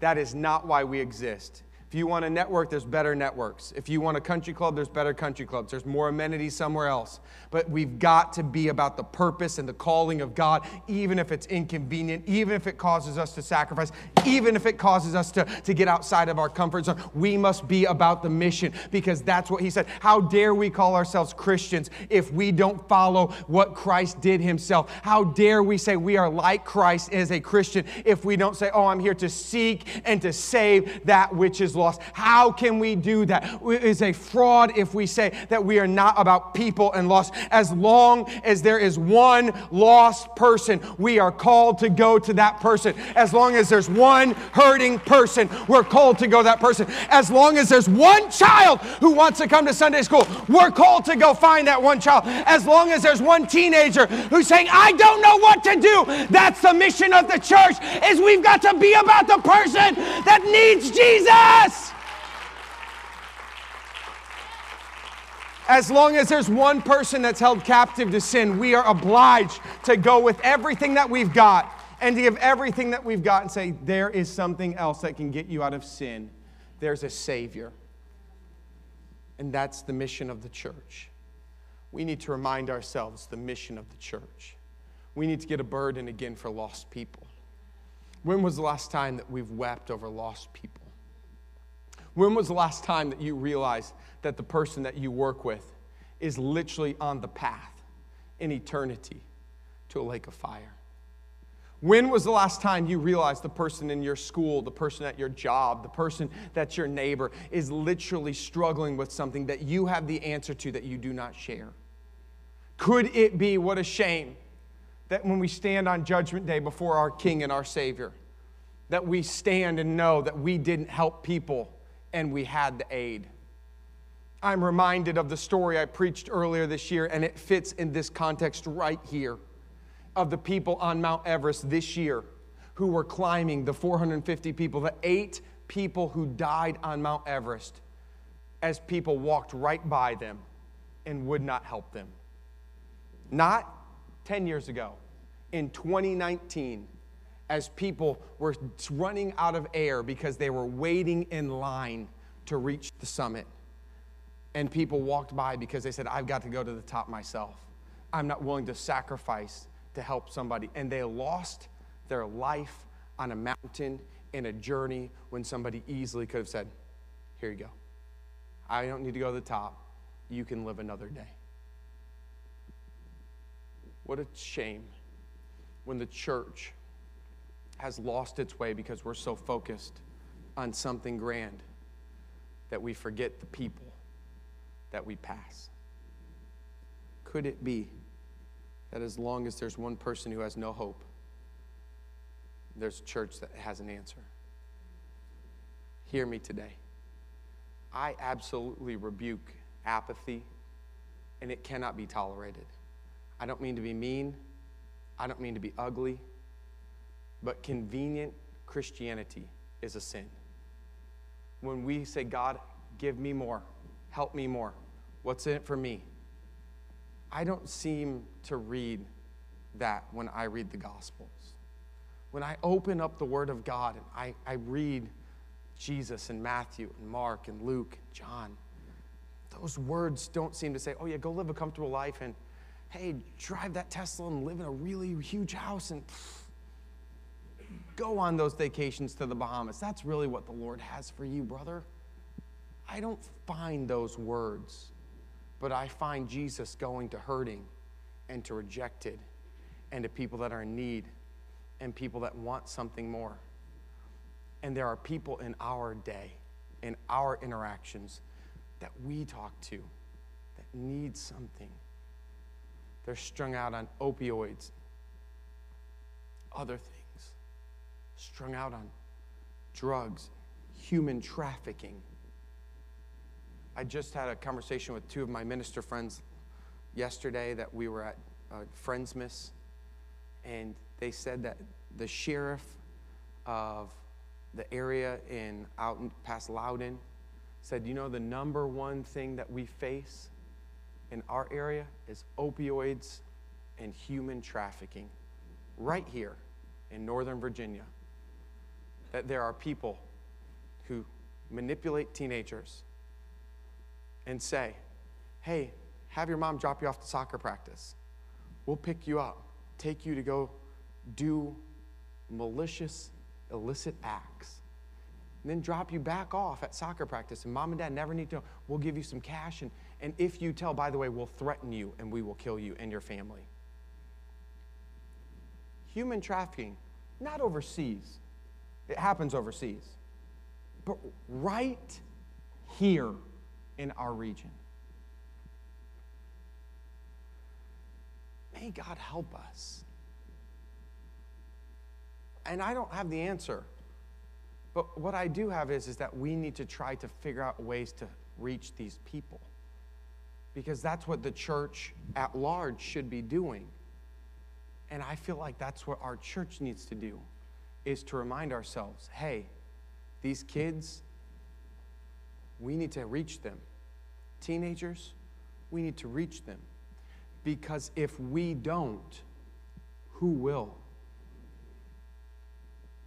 That is not why we exist. If you want a network, there's better networks. If you want a country club, there's better country clubs. There's more amenities somewhere else. But we've got to be about the purpose and the calling of God, even if it's inconvenient, even if it causes us to sacrifice, even if it causes us to, to get outside of our comfort zone. We must be about the mission because that's what he said. How dare we call ourselves Christians if we don't follow what Christ did himself? How dare we say we are like Christ as a Christian if we don't say, oh, I'm here to seek and to save that which is lost. How can we do that? It is a fraud if we say that we are not about people and lost. As long as there is one lost person, we are called to go to that person. As long as there's one hurting person, we're called to go to that person. As long as there's one child who wants to come to Sunday school, we're called to go find that one child. As long as there's one teenager who's saying, I don't know what to do, that's the mission of the church, is we've got to be about the person that needs Jesus. As long as there's one person that's held captive to sin, we are obliged to go with everything that we've got and to give everything that we've got and say, there is something else that can get you out of sin. There's a Savior. And that's the mission of the church. We need to remind ourselves the mission of the church. We need to get a burden again for lost people. When was the last time that we've wept over lost people? When was the last time that you realized that the person that you work with is literally on the path in eternity to a lake of fire? When was the last time you realized the person in your school, the person at your job, the person that's your neighbor is literally struggling with something that you have the answer to that you do not share? Could it be, what a shame, that when we stand on Judgment Day before our King and our Savior, that we stand and know that we didn't help people and we had the aid? I'm reminded of the story I preached earlier this year, and it fits in this context right here of the people on Mount Everest this year who were climbing, the 450 people, the eight people who died on Mount Everest, as people walked right by them and would not help them. Not 10 years ago, in 2019, as people were running out of air because they were waiting in line to reach the summit. And people walked by because they said, I've got to go to the top myself. I'm not willing to sacrifice to help somebody. And they lost their life on a mountain in a journey when somebody easily could have said, Here you go. I don't need to go to the top. You can live another day. What a shame when the church has lost its way because we're so focused on something grand that we forget the people that we pass. Could it be that as long as there's one person who has no hope, there's a church that has an answer? Hear me today. I absolutely rebuke apathy, and it cannot be tolerated. I don't mean to be mean, I don't mean to be ugly, but convenient Christianity is a sin. When we say, God, give me more, help me more, what's in it for me? I don't seem to read that when I read the Gospels. When I open up the Word of God and I, I read Jesus and Matthew and Mark and Luke and John, those words don't seem to say, oh, yeah, go live a comfortable life and, hey, drive that Tesla and live in a really huge house and pff, go on those vacations to the Bahamas. That's really what the Lord has for you, brother. I don't find those words but I find Jesus going to hurting and to rejected and to people that are in need and people that want something more. And there are people in our day, in our interactions, that we talk to that need something. They're strung out on opioids, other things, strung out on drugs, human trafficking I just had a conversation with two of my minister friends yesterday that we were at uh, Friendsmas, and they said that the sheriff of the area in out past Loudoun said, you know, the number one thing that we face in our area is opioids and human trafficking right here in Northern Virginia. That there are people who manipulate teenagers and say, hey, have your mom drop you off to soccer practice. We'll pick you up, take you to go do malicious, illicit acts, and then drop you back off at soccer practice. And mom and dad never need to know. We'll give you some cash. And, and if you tell, by the way, we'll threaten you and we will kill you and your family. Human trafficking, not overseas, it happens overseas, but right here in our region. May God help us. And I don't have the answer. But what I do have is, is that we need to try to figure out ways to reach these people. Because that's what the church at large should be doing. And I feel like that's what our church needs to do is to remind ourselves, hey, these kids, we need to reach them. Teenagers, we need to reach them. Because if we don't, who will?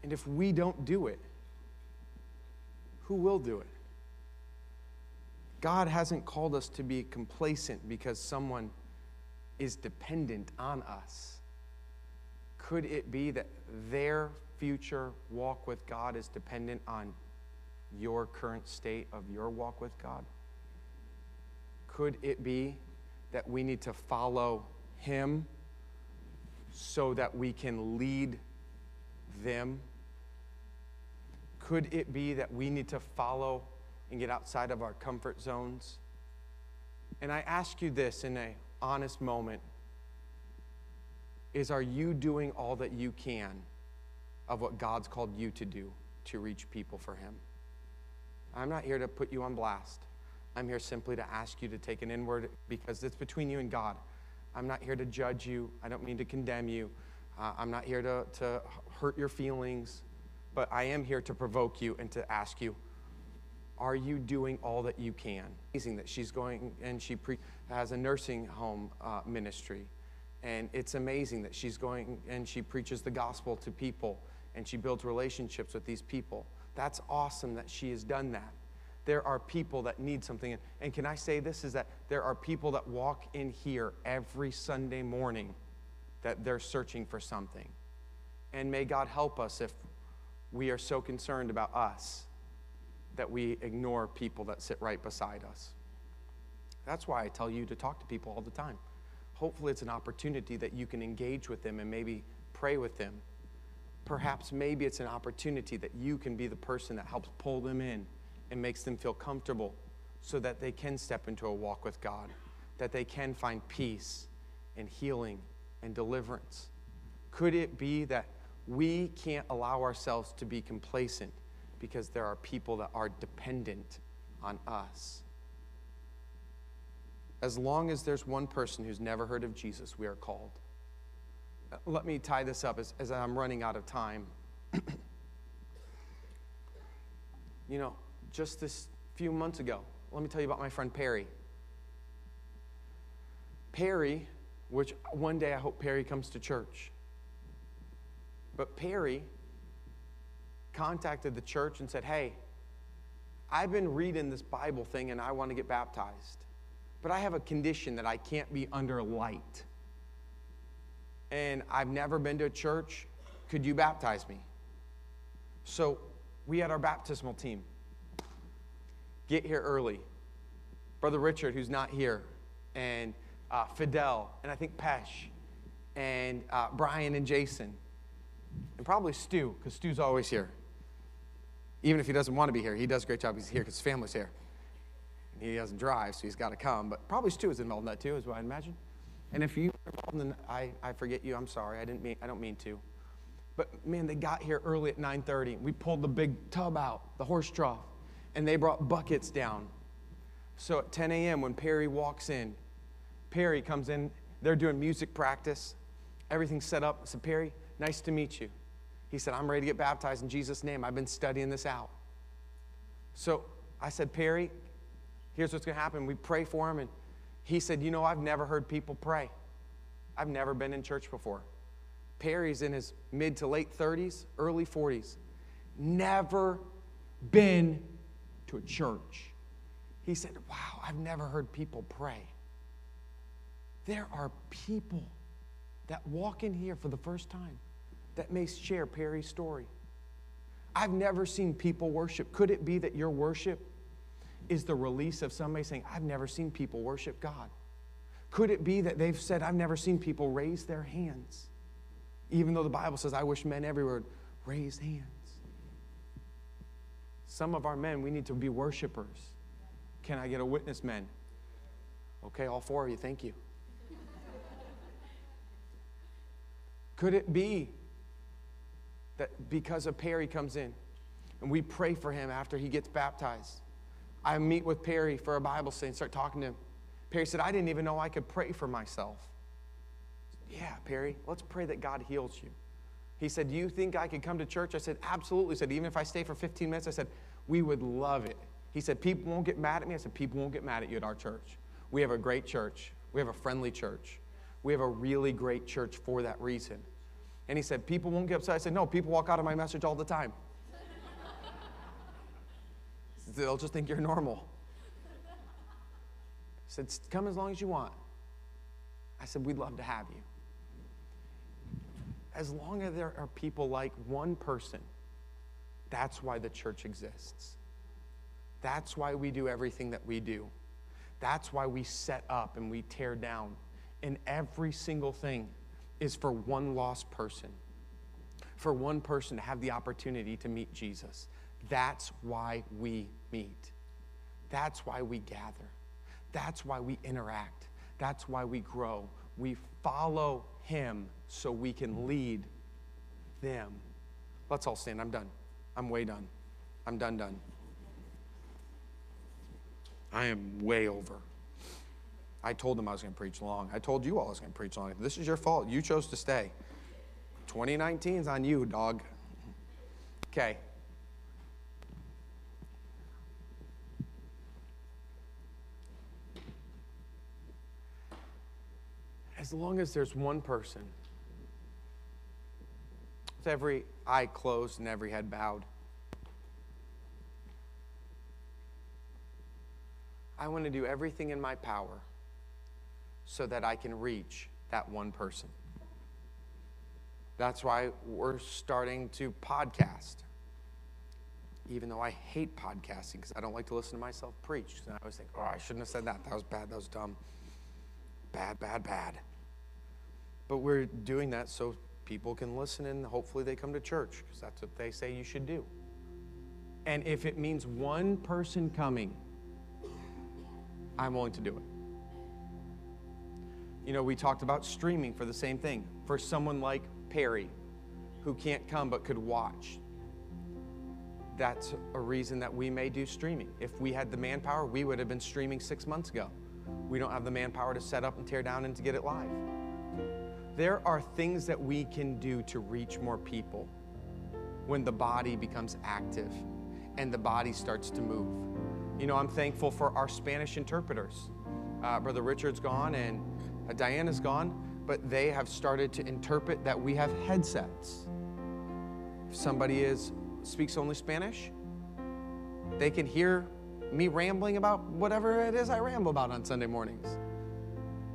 And if we don't do it, who will do it? God hasn't called us to be complacent because someone is dependent on us. Could it be that their future walk with God is dependent on your current state of your walk with God? Could it be that we need to follow Him so that we can lead them? Could it be that we need to follow and get outside of our comfort zones? And I ask you this in an honest moment is are you doing all that you can of what God's called you to do to reach people for Him? I'm not here to put you on blast. I'm here simply to ask you to take an inward because it's between you and God. I'm not here to judge you. I don't mean to condemn you. Uh, I'm not here to, to hurt your feelings, but I am here to provoke you and to ask you are you doing all that you can? Amazing that she's going and she pre- has a nursing home uh, ministry. And it's amazing that she's going and she preaches the gospel to people and she builds relationships with these people. That's awesome that she has done that there are people that need something. And can I say this is that there are people that walk in here every Sunday morning that they're searching for something. And may God help us if we are so concerned about us that we ignore people that sit right beside us. That's why I tell you to talk to people all the time. Hopefully, it's an opportunity that you can engage with them and maybe pray with them. Perhaps, maybe it's an opportunity that you can be the person that helps pull them in and makes them feel comfortable so that they can step into a walk with God, that they can find peace and healing and deliverance? Could it be that we can't allow ourselves to be complacent because there are people that are dependent on us? As long as there's one person who's never heard of Jesus, we are called. Let me tie this up as, as I'm running out of time. [CLEARS THROAT] you know, just this few months ago. Let me tell you about my friend Perry. Perry, which one day I hope Perry comes to church. But Perry contacted the church and said, Hey, I've been reading this Bible thing and I want to get baptized. But I have a condition that I can't be under light. And I've never been to a church. Could you baptize me? So we had our baptismal team get here early. Brother Richard, who's not here, and uh, Fidel, and I think Pesh, and uh, Brian and Jason, and probably Stu, because Stu's always here. Even if he doesn't want to be here, he does a great job. He's here because his family's here. And he doesn't drive, so he's got to come. But probably Stu is involved in that too, is what I imagine. And if you are involved in I, I forget you. I'm sorry. I didn't mean. I don't mean to. But man, they got here early at 9:30. We pulled the big tub out, the horse trough and they brought buckets down. So at 10 a.m., when Perry walks in, Perry comes in, they're doing music practice, everything's set up. I said, Perry, nice to meet you. He said, I'm ready to get baptized in Jesus' name. I've been studying this out. So I said, Perry, here's what's going to happen. We pray for him, and he said, You know, I've never heard people pray. I've never been in church before. Perry's in his mid to late 30s, early 40s. Never been to a church. He said, Wow, I've never heard people pray. There are people that walk in here for the first time that may share Perry's story. I've never seen people worship. Could it be that your worship is the release of somebody saying, I've never seen people worship God? Could it be that they've said, I've never seen people raise their hands? Even though the Bible says, I wish men everywhere raise hands. Some of our men, we need to be worshipers. Can I get a witness, men? Okay, all four of you, thank you. Could it be that because a Perry comes in and we pray for him after he gets baptized? I meet with Perry for a Bible study and start talking to him. Perry said, I didn't even know I could pray for myself. Yeah, Perry, let's pray that God heals you. He said, Do you think I could come to church? I said, Absolutely. He said, Even if I stay for 15 minutes, I said, We would love it. He said, People won't get mad at me. I said, People won't get mad at you at our church. We have a great church, we have a friendly church, we have a really great church for that reason. And he said, People won't get upset. I said, No, people walk out of my message all the time. They'll just think you're normal. He said, Come as long as you want. I said, We'd love to have you. As long as there are people like one person, that's why the church exists. That's why we do everything that we do. That's why we set up and we tear down. And every single thing is for one lost person, for one person to have the opportunity to meet Jesus. That's why we meet. That's why we gather. That's why we interact. That's why we grow. We follow Him so we can lead them. Let's all stand. I'm done. I'm way done. I'm done, done. I am way over. I told them I was going to preach long. I told you all I was going to preach long. This is your fault. You chose to stay. 2019 is on you, dog. Okay. As long as there's one person, with every eye closed and every head bowed, I want to do everything in my power so that I can reach that one person. That's why we're starting to podcast. Even though I hate podcasting because I don't like to listen to myself preach. And I always think, oh, I shouldn't have said that. That was bad. That was dumb. Bad, bad, bad. But we're doing that so people can listen and hopefully they come to church because that's what they say you should do. And if it means one person coming, I'm willing to do it. You know, we talked about streaming for the same thing. For someone like Perry, who can't come but could watch, that's a reason that we may do streaming. If we had the manpower, we would have been streaming six months ago. We don't have the manpower to set up and tear down and to get it live. There are things that we can do to reach more people when the body becomes active and the body starts to move. You know, I'm thankful for our Spanish interpreters. Uh, Brother Richard's gone and uh, Diana's gone, but they have started to interpret that we have headsets. If somebody is speaks only Spanish, they can hear me rambling about whatever it is I ramble about on Sunday mornings.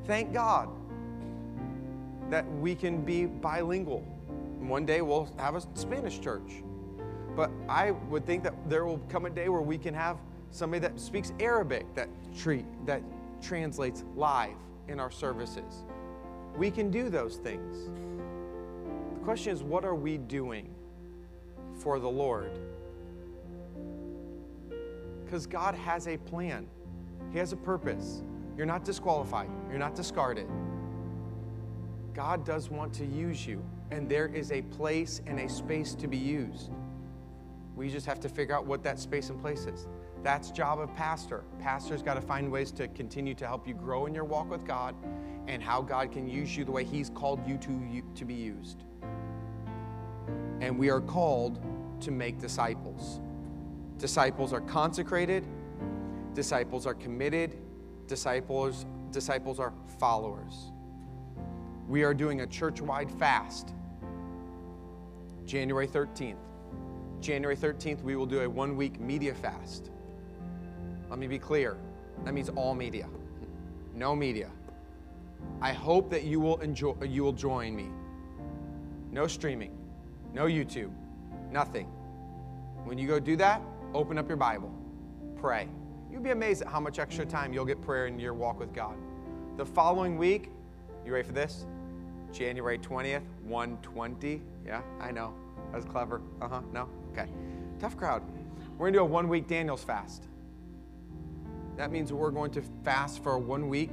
Thank God that we can be bilingual. One day we'll have a Spanish church. But I would think that there will come a day where we can have somebody that speaks Arabic that treat that translates live in our services. We can do those things. The question is, what are we doing for the Lord? Because God has a plan, He has a purpose. You're not disqualified, you're not discarded. God does want to use you, and there is a place and a space to be used. We just have to figure out what that space and place is. That's job of pastor. Pastor's got to find ways to continue to help you grow in your walk with God and how God can use you the way He's called you to, to be used. And we are called to make disciples. Disciples are consecrated, disciples are committed, disciples, disciples are followers. We are doing a church wide fast January 13th. January 13th, we will do a one week media fast. Let me be clear. That means all media. No media. I hope that you will enjoy you will join me. No streaming, no YouTube, nothing. When you go do that, open up your Bible. Pray. You'll be amazed at how much extra time you'll get prayer in your walk with God. The following week, you ready for this? January 20th, 120. Yeah, I know. That was clever. Uh huh. No? Okay. Tough crowd. We're going to do a one week Daniel's fast. That means we're going to fast for one week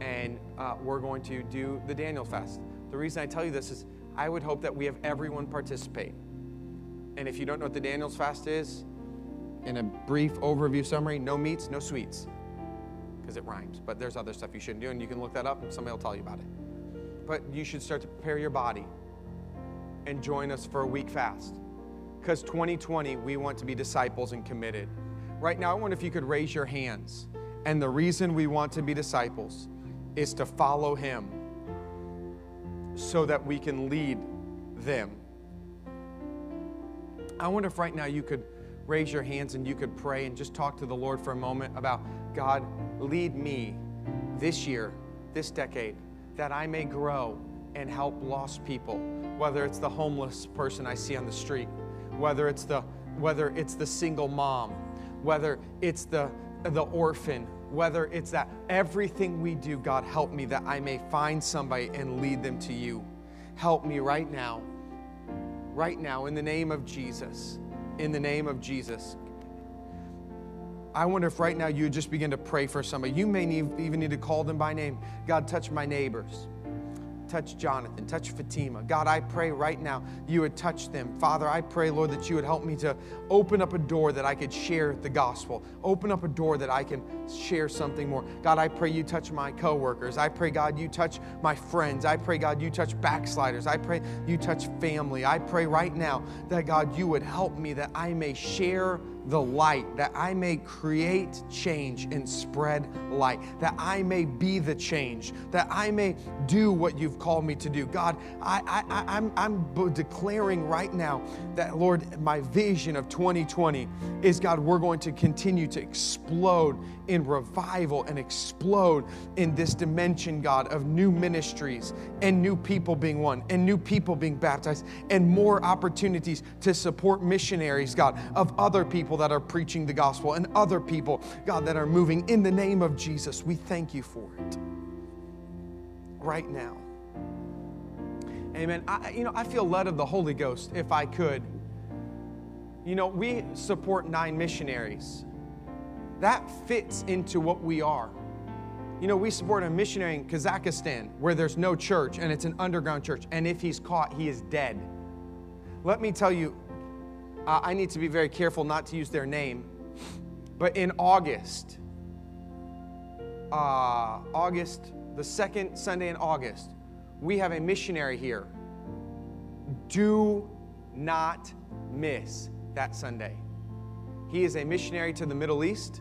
and uh, we're going to do the Daniel fast. The reason I tell you this is I would hope that we have everyone participate. And if you don't know what the Daniel's fast is, in a brief overview summary, no meats, no sweets, because it rhymes. But there's other stuff you shouldn't do, and you can look that up and somebody will tell you about it. But you should start to prepare your body and join us for a week fast. Because 2020, we want to be disciples and committed. Right now, I wonder if you could raise your hands. And the reason we want to be disciples is to follow Him so that we can lead them. I wonder if right now you could raise your hands and you could pray and just talk to the Lord for a moment about God, lead me this year, this decade, that I may grow and help lost people, whether it's the homeless person I see on the street, whether it's the whether it's the single mom, whether it's the the orphan, whether it's that everything we do, God help me that I may find somebody and lead them to you. Help me right now. Right now in the name of Jesus in the name of Jesus. I wonder if right now you just begin to pray for somebody. You may need, even need to call them by name. God, touch my neighbors. Touch Jonathan, touch Fatima. God, I pray right now you would touch them. Father, I pray, Lord, that you would help me to open up a door that I could share the gospel. Open up a door that I can share something more. God, I pray you touch my coworkers. I pray, God, you touch my friends. I pray, God, you touch backsliders. I pray you touch family. I pray right now that, God, you would help me that I may share the light, that I may create change and spread light, that I may be the change, that I may do what you've called me to do. God, I, I, I'm, I'm declaring right now that, Lord, my vision of 2020 is, God, we're going to continue to explode in revival and explode in this dimension, God, of new ministries and new people being won and new people being baptized and more opportunities to support missionaries, God, of other people that are preaching the gospel and other people, God, that are moving in the name of Jesus. We thank you for it right now. Amen. I, you know, I feel led of the Holy Ghost if I could. You know, we support nine missionaries that fits into what we are. You know, we support a missionary in Kazakhstan where there's no church and it's an underground church, and if he's caught, he is dead. Let me tell you, uh, I need to be very careful not to use their name, but in August, uh, August, the second Sunday in August, we have a missionary here. Do not miss that Sunday. He is a missionary to the Middle East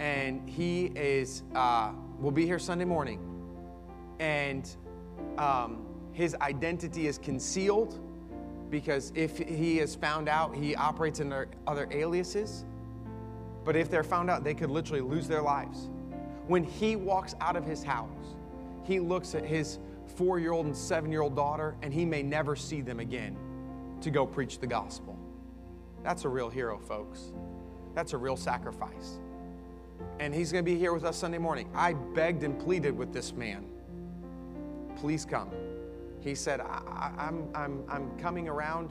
and he is uh, will be here Sunday morning, and um, his identity is concealed because if he is found out, he operates under other aliases. But if they're found out, they could literally lose their lives. When he walks out of his house, he looks at his four year old and seven year old daughter, and he may never see them again to go preach the gospel. That's a real hero, folks. That's a real sacrifice and he's going to be here with us Sunday morning. I begged and pleaded with this man, please come. He said, I, am I'm, I'm, I'm coming around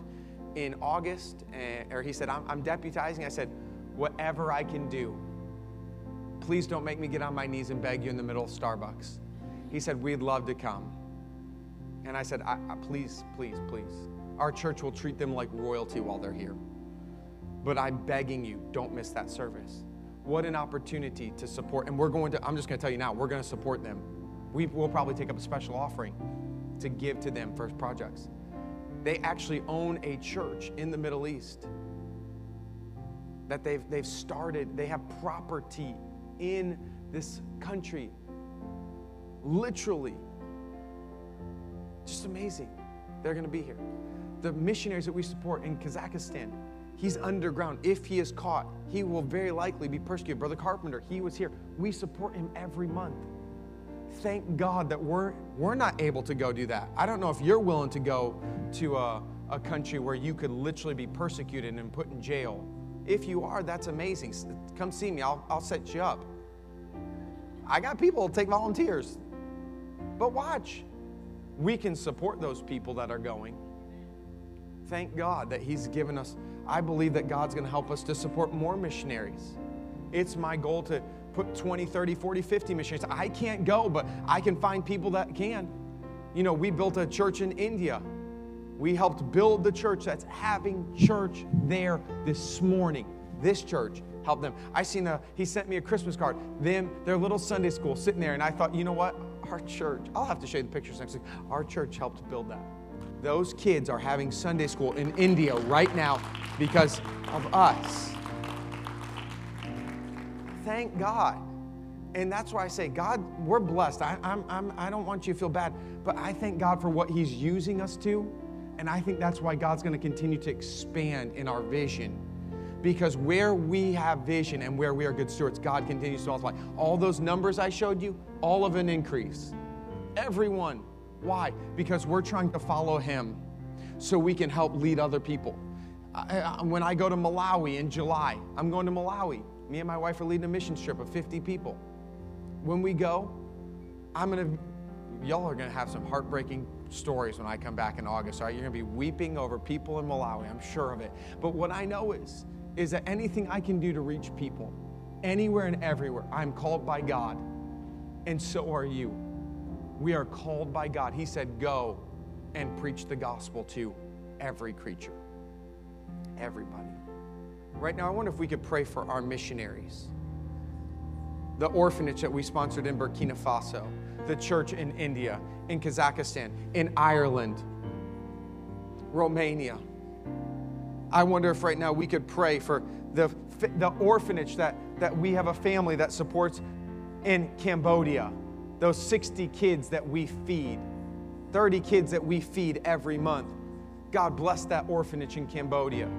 in August, and, or he said, I'm, I'm deputizing. I said, whatever I can do, please don't make me get on my knees and beg you in the middle of Starbucks. He said, we'd love to come. And I said, I, I, please, please, please. Our church will treat them like royalty while they're here. But I'm begging you, don't miss that service. What an opportunity to support. And we're going to, I'm just going to tell you now, we're going to support them. We will probably take up a special offering to give to them for projects. They actually own a church in the Middle East that they've, they've started, they have property in this country. Literally. Just amazing. They're going to be here. The missionaries that we support in Kazakhstan, He's underground. If he is caught, he will very likely be persecuted. Brother Carpenter, he was here. We support him every month. Thank God that we're, we're not able to go do that. I don't know if you're willing to go to a, a country where you could literally be persecuted and put in jail. If you are, that's amazing. Come see me, I'll, I'll set you up. I got people take volunteers. But watch, we can support those people that are going. Thank God that He's given us. I believe that God's going to help us to support more missionaries. It's my goal to put 20, 30, 40, 50 missionaries. I can't go, but I can find people that can. You know, we built a church in India. We helped build the church that's having church there this morning. This church helped them. I seen a, he sent me a Christmas card. Them, their little Sunday school sitting there, and I thought, you know what? Our church, I'll have to show you the pictures next week. Our church helped build that. Those kids are having Sunday school in India right now because of us. Thank God. And that's why I say, God, we're blessed. I, I'm, I'm, I don't want you to feel bad, but I thank God for what He's using us to. And I think that's why God's going to continue to expand in our vision. Because where we have vision and where we are good stewards, God continues to multiply. All those numbers I showed you, all of an increase. Everyone. Why? Because we're trying to follow Him so we can help lead other people. I, when I go to Malawi in July, I'm going to Malawi. Me and my wife are leading a mission trip of 50 people. When we go, I'm going to, y'all are going to have some heartbreaking stories when I come back in August, all right? You're going to be weeping over people in Malawi, I'm sure of it. But what I know is, is that anything I can do to reach people, anywhere and everywhere, I'm called by God, and so are you. We are called by God. He said, Go and preach the gospel to every creature, everybody. Right now, I wonder if we could pray for our missionaries. The orphanage that we sponsored in Burkina Faso, the church in India, in Kazakhstan, in Ireland, Romania. I wonder if right now we could pray for the, the orphanage that, that we have a family that supports in Cambodia those 60 kids that we feed, 30 kids that we feed every month. God bless that orphanage in Cambodia.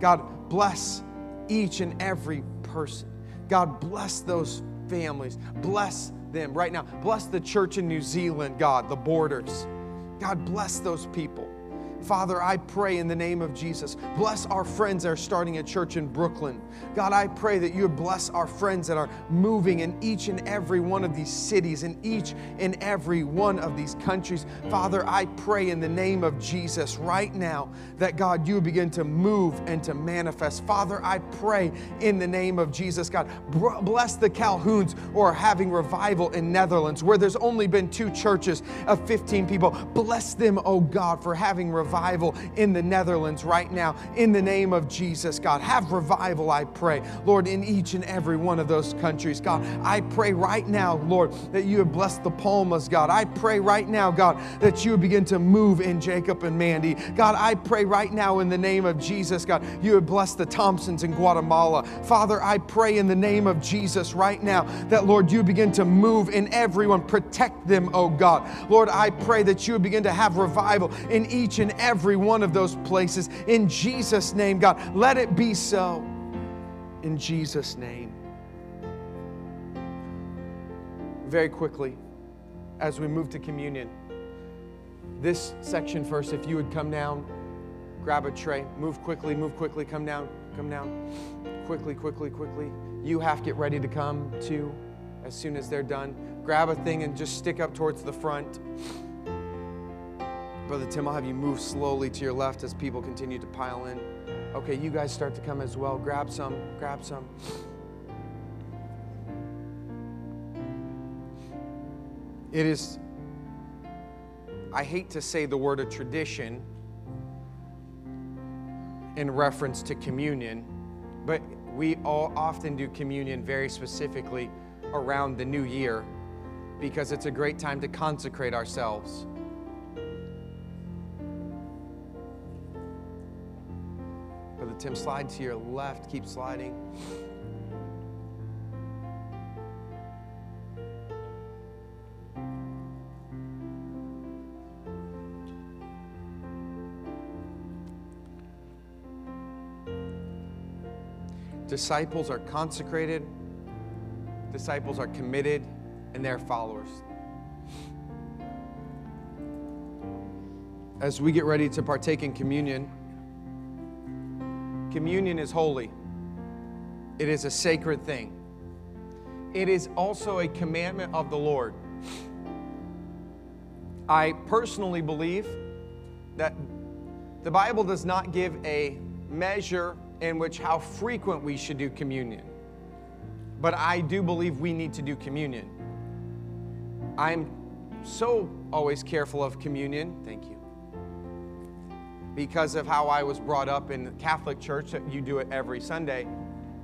God bless each and every person. God bless those families. Bless them right now. Bless the church in New Zealand, God, the borders. God bless those people. Father, I pray in the name of Jesus. Bless our friends that are starting a church in Brooklyn. God, I pray that you bless our friends that are moving in each and every one of these cities, in each and every one of these countries. Father, I pray in the name of Jesus right now that God, you begin to move and to manifest. Father, I pray in the name of Jesus, God, bless the Calhouns who are having revival in Netherlands where there's only been two churches of 15 people. Bless them, oh God, for having revival revival in the Netherlands right now. In the name of Jesus, God, have revival, I pray. Lord, in each and every one of those countries, God, I pray right now, Lord, that you would bless the Palmas, God. I pray right now, God, that you would begin to move in Jacob and Mandy. God, I pray right now in the name of Jesus, God, you would bless the Thompsons in Guatemala. Father, I pray in the name of Jesus right now that, Lord, you begin to move in everyone. Protect them, oh God. Lord, I pray that you would begin to have revival in each and every one of those places. In Jesus' name, God, let it be so. In Jesus' name. Very quickly, as we move to communion, this section first, if you would come down, grab a tray, move quickly, move quickly, come down, come down. Quickly, quickly, quickly. You have to get ready to come too as soon as they're done. Grab a thing and just stick up towards the front. Brother Tim, I'll have you move slowly to your left as people continue to pile in. Okay, you guys start to come as well. Grab some, grab some. It is, I hate to say the word a tradition in reference to communion, but we all often do communion very specifically around the new year because it's a great time to consecrate ourselves Tim, slide to your left. Keep sliding. Disciples are consecrated, disciples are committed, and they're followers. As we get ready to partake in communion, communion is holy, it is a sacred thing. It is also a commandment of the Lord. I personally believe that the Bible does not give a measure in which how frequent we should do communion. But I do believe we need to do communion. I'm so always careful of communion. Thank you. Because of how I was brought up in the Catholic Church, that you do it every Sunday,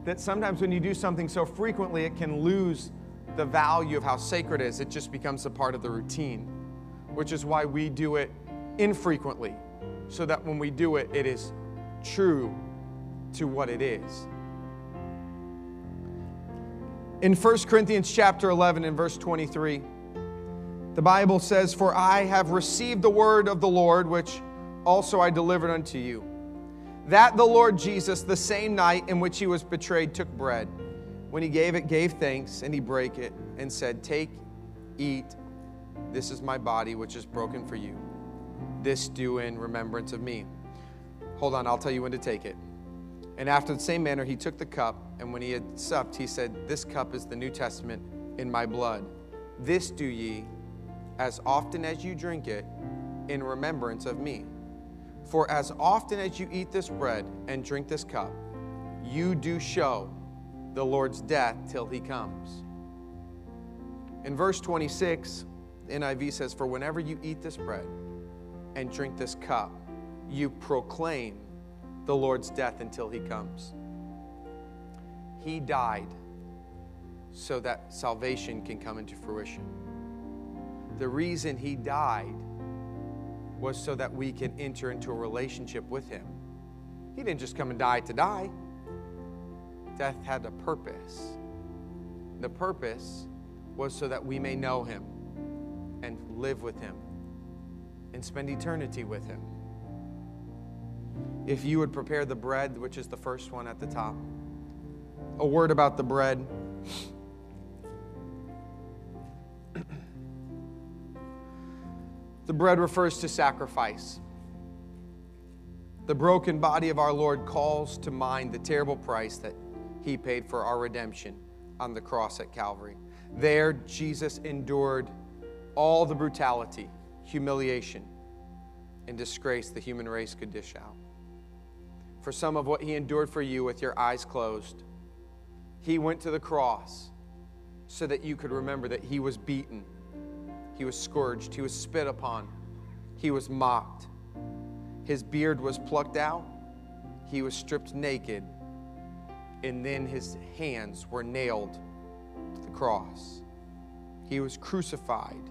that sometimes when you do something so frequently, it can lose the value of how sacred it is. It just becomes a part of the routine, which is why we do it infrequently, so that when we do it, it is true to what it is. In 1 Corinthians chapter 11 and verse 23, the Bible says, For I have received the word of the Lord, which also I delivered unto you. That the Lord Jesus, the same night in which he was betrayed, took bread. When he gave it, gave thanks, and he brake it, and said, Take, eat, this is my body, which is broken for you. This do in remembrance of me. Hold on, I'll tell you when to take it. And after the same manner, he took the cup, and when he had supped, he said, This cup is the New Testament in my blood. This do ye as often as you drink it in remembrance of me. For as often as you eat this bread and drink this cup, you do show the Lord's death till he comes. In verse 26, the NIV says, For whenever you eat this bread and drink this cup, you proclaim the Lord's death until he comes. He died so that salvation can come into fruition. The reason he died was so that we can enter into a relationship with him. He didn't just come and die to die, death had a purpose. The purpose was so that we may know him and live with him and spend eternity with him if you would prepare the bread, which is the first one at the top. A word about the bread. [SNIFFS] [SNIFFS] [SNIFFS] the bread refers to sacrifice. The broken body of our Lord calls to mind the terrible price that he paid for our redemption on the cross at Calvary. There, Jesus endured all the brutality, humiliation, and disgrace the human race could dish out for some of what he endured for you with your eyes closed. He went to the cross so that you could remember that he was beaten, he was scourged, he was spit upon, he was mocked. His beard was plucked out, he was stripped naked, and then his hands were nailed to the cross. He was crucified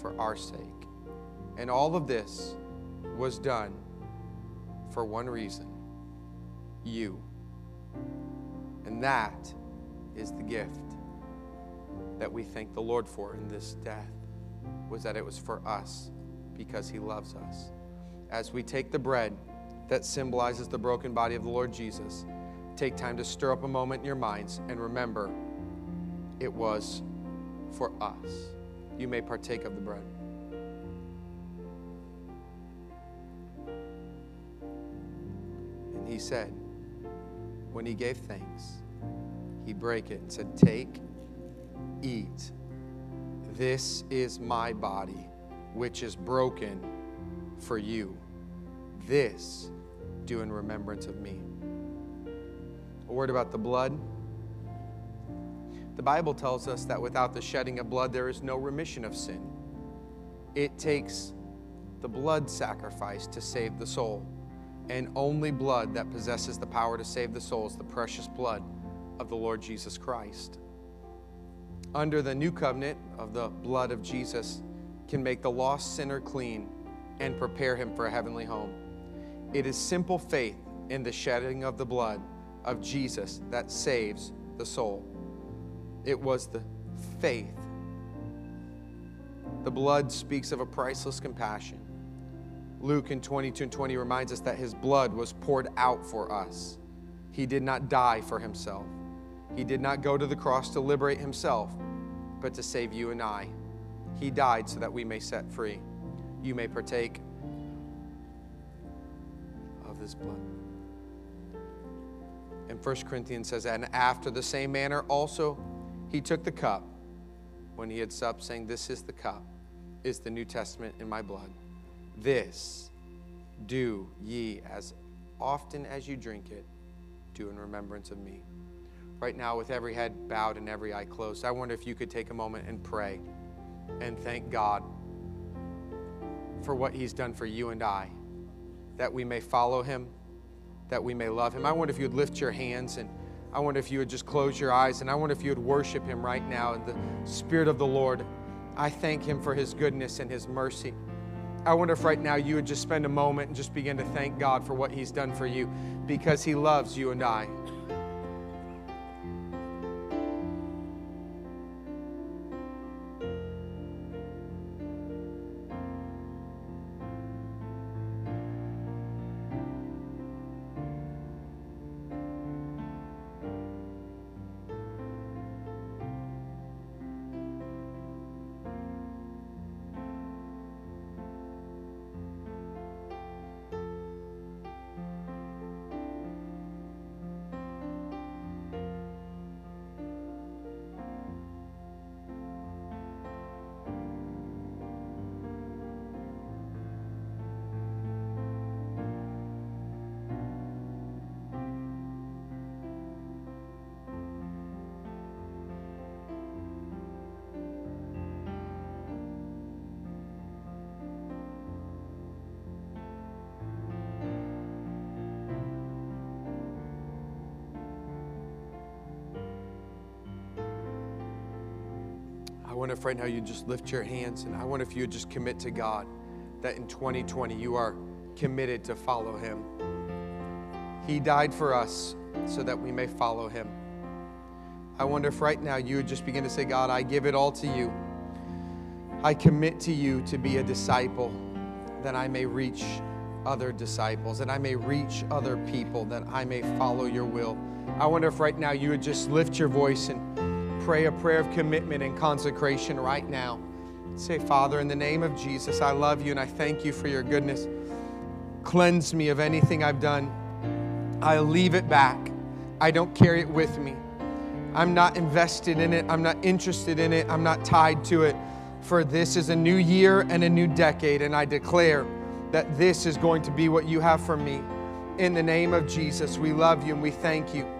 for our sake. And all of this was done for one reason you. And that is the gift that we thank the Lord for in this death was that it was for us because he loves us. As we take the bread that symbolizes the broken body of the Lord Jesus, take time to stir up a moment in your minds and remember it was for us. You may partake of the bread. And he said, when he gave thanks, he brake it and said, Take, eat. This is my body, which is broken for you. This do in remembrance of me. A word about the blood. The Bible tells us that without the shedding of blood, there is no remission of sin. It takes the blood sacrifice to save the soul and only blood that possesses the power to save the soul is the precious blood of the Lord Jesus Christ. Under the new covenant of the blood of Jesus can make the lost sinner clean and prepare him for a heavenly home. It is simple faith in the shedding of the blood of Jesus that saves the soul. It was the faith. The blood speaks of a priceless compassion Luke in 22 and 20 reminds us that his blood was poured out for us. He did not die for himself. He did not go to the cross to liberate himself, but to save you and I. He died so that we may set free. You may partake of his blood. And 1 Corinthians says, And after the same manner also he took the cup when he had supped, saying, This is the cup, is the New Testament in my blood. This do ye as often as you drink it, do in remembrance of me. Right now, with every head bowed and every eye closed, I wonder if you could take a moment and pray and thank God for what He's done for you and I, that we may follow Him, that we may love Him. I wonder if you would lift your hands and I wonder if you would just close your eyes and I wonder if you would worship Him right now in the Spirit of the Lord. I thank Him for His goodness and His mercy. I wonder if right now you would just spend a moment and just begin to thank God for what He's done for you because He loves you and I. wonder if right now you just lift your hands and I wonder if you would just commit to God that in 2020 you are committed to follow Him. He died for us so that we may follow Him. I wonder if right now you would just begin to say, God, I give it all to you. I commit to you to be a disciple that I may reach other disciples, that I may reach other people, that I may follow your will. I wonder if right now you would just lift your voice and pray a prayer of commitment and consecration right now. Say, Father, in the name of Jesus, I love you and I thank you for your goodness. Cleanse me of anything I've done. I leave it back. I don't carry it with me. I'm not invested in it. I'm not interested in it. I'm not tied to it. For this is a new year and a new decade, and I declare that this is going to be what you have for me. In the name of Jesus, we love you and we thank you.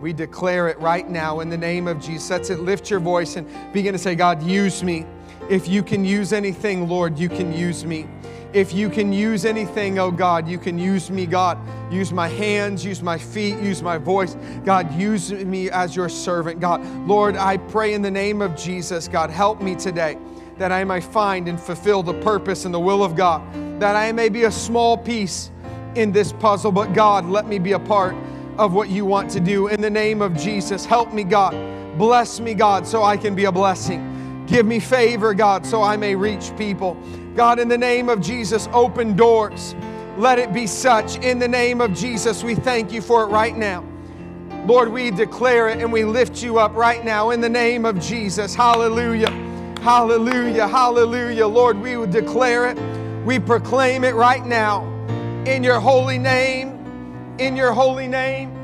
We declare it right now in the name of Jesus. That's it. Lift your voice and begin to say, God, use me. If you can use anything, Lord, you can use me. If you can use anything, oh God, you can use me, God. Use my hands, use my feet, use my voice. God, use me as your servant, God. Lord, I pray in the name of Jesus, God, help me today that I may find and fulfill the purpose and the will of God, that I may be a small piece in this puzzle, but God, let me be a part of what you want to do. In the name of Jesus, help me, God. Bless me, God, so I can be a blessing. Give me favor, God, so I may reach people. God, in the name of Jesus, open doors. Let it be such. In the name of Jesus, we thank you for it right now. Lord, we declare it and we lift you up right now in the name of Jesus. Hallelujah. Hallelujah. Hallelujah. Lord, we would declare it. We proclaim it right now in your holy name in your holy name.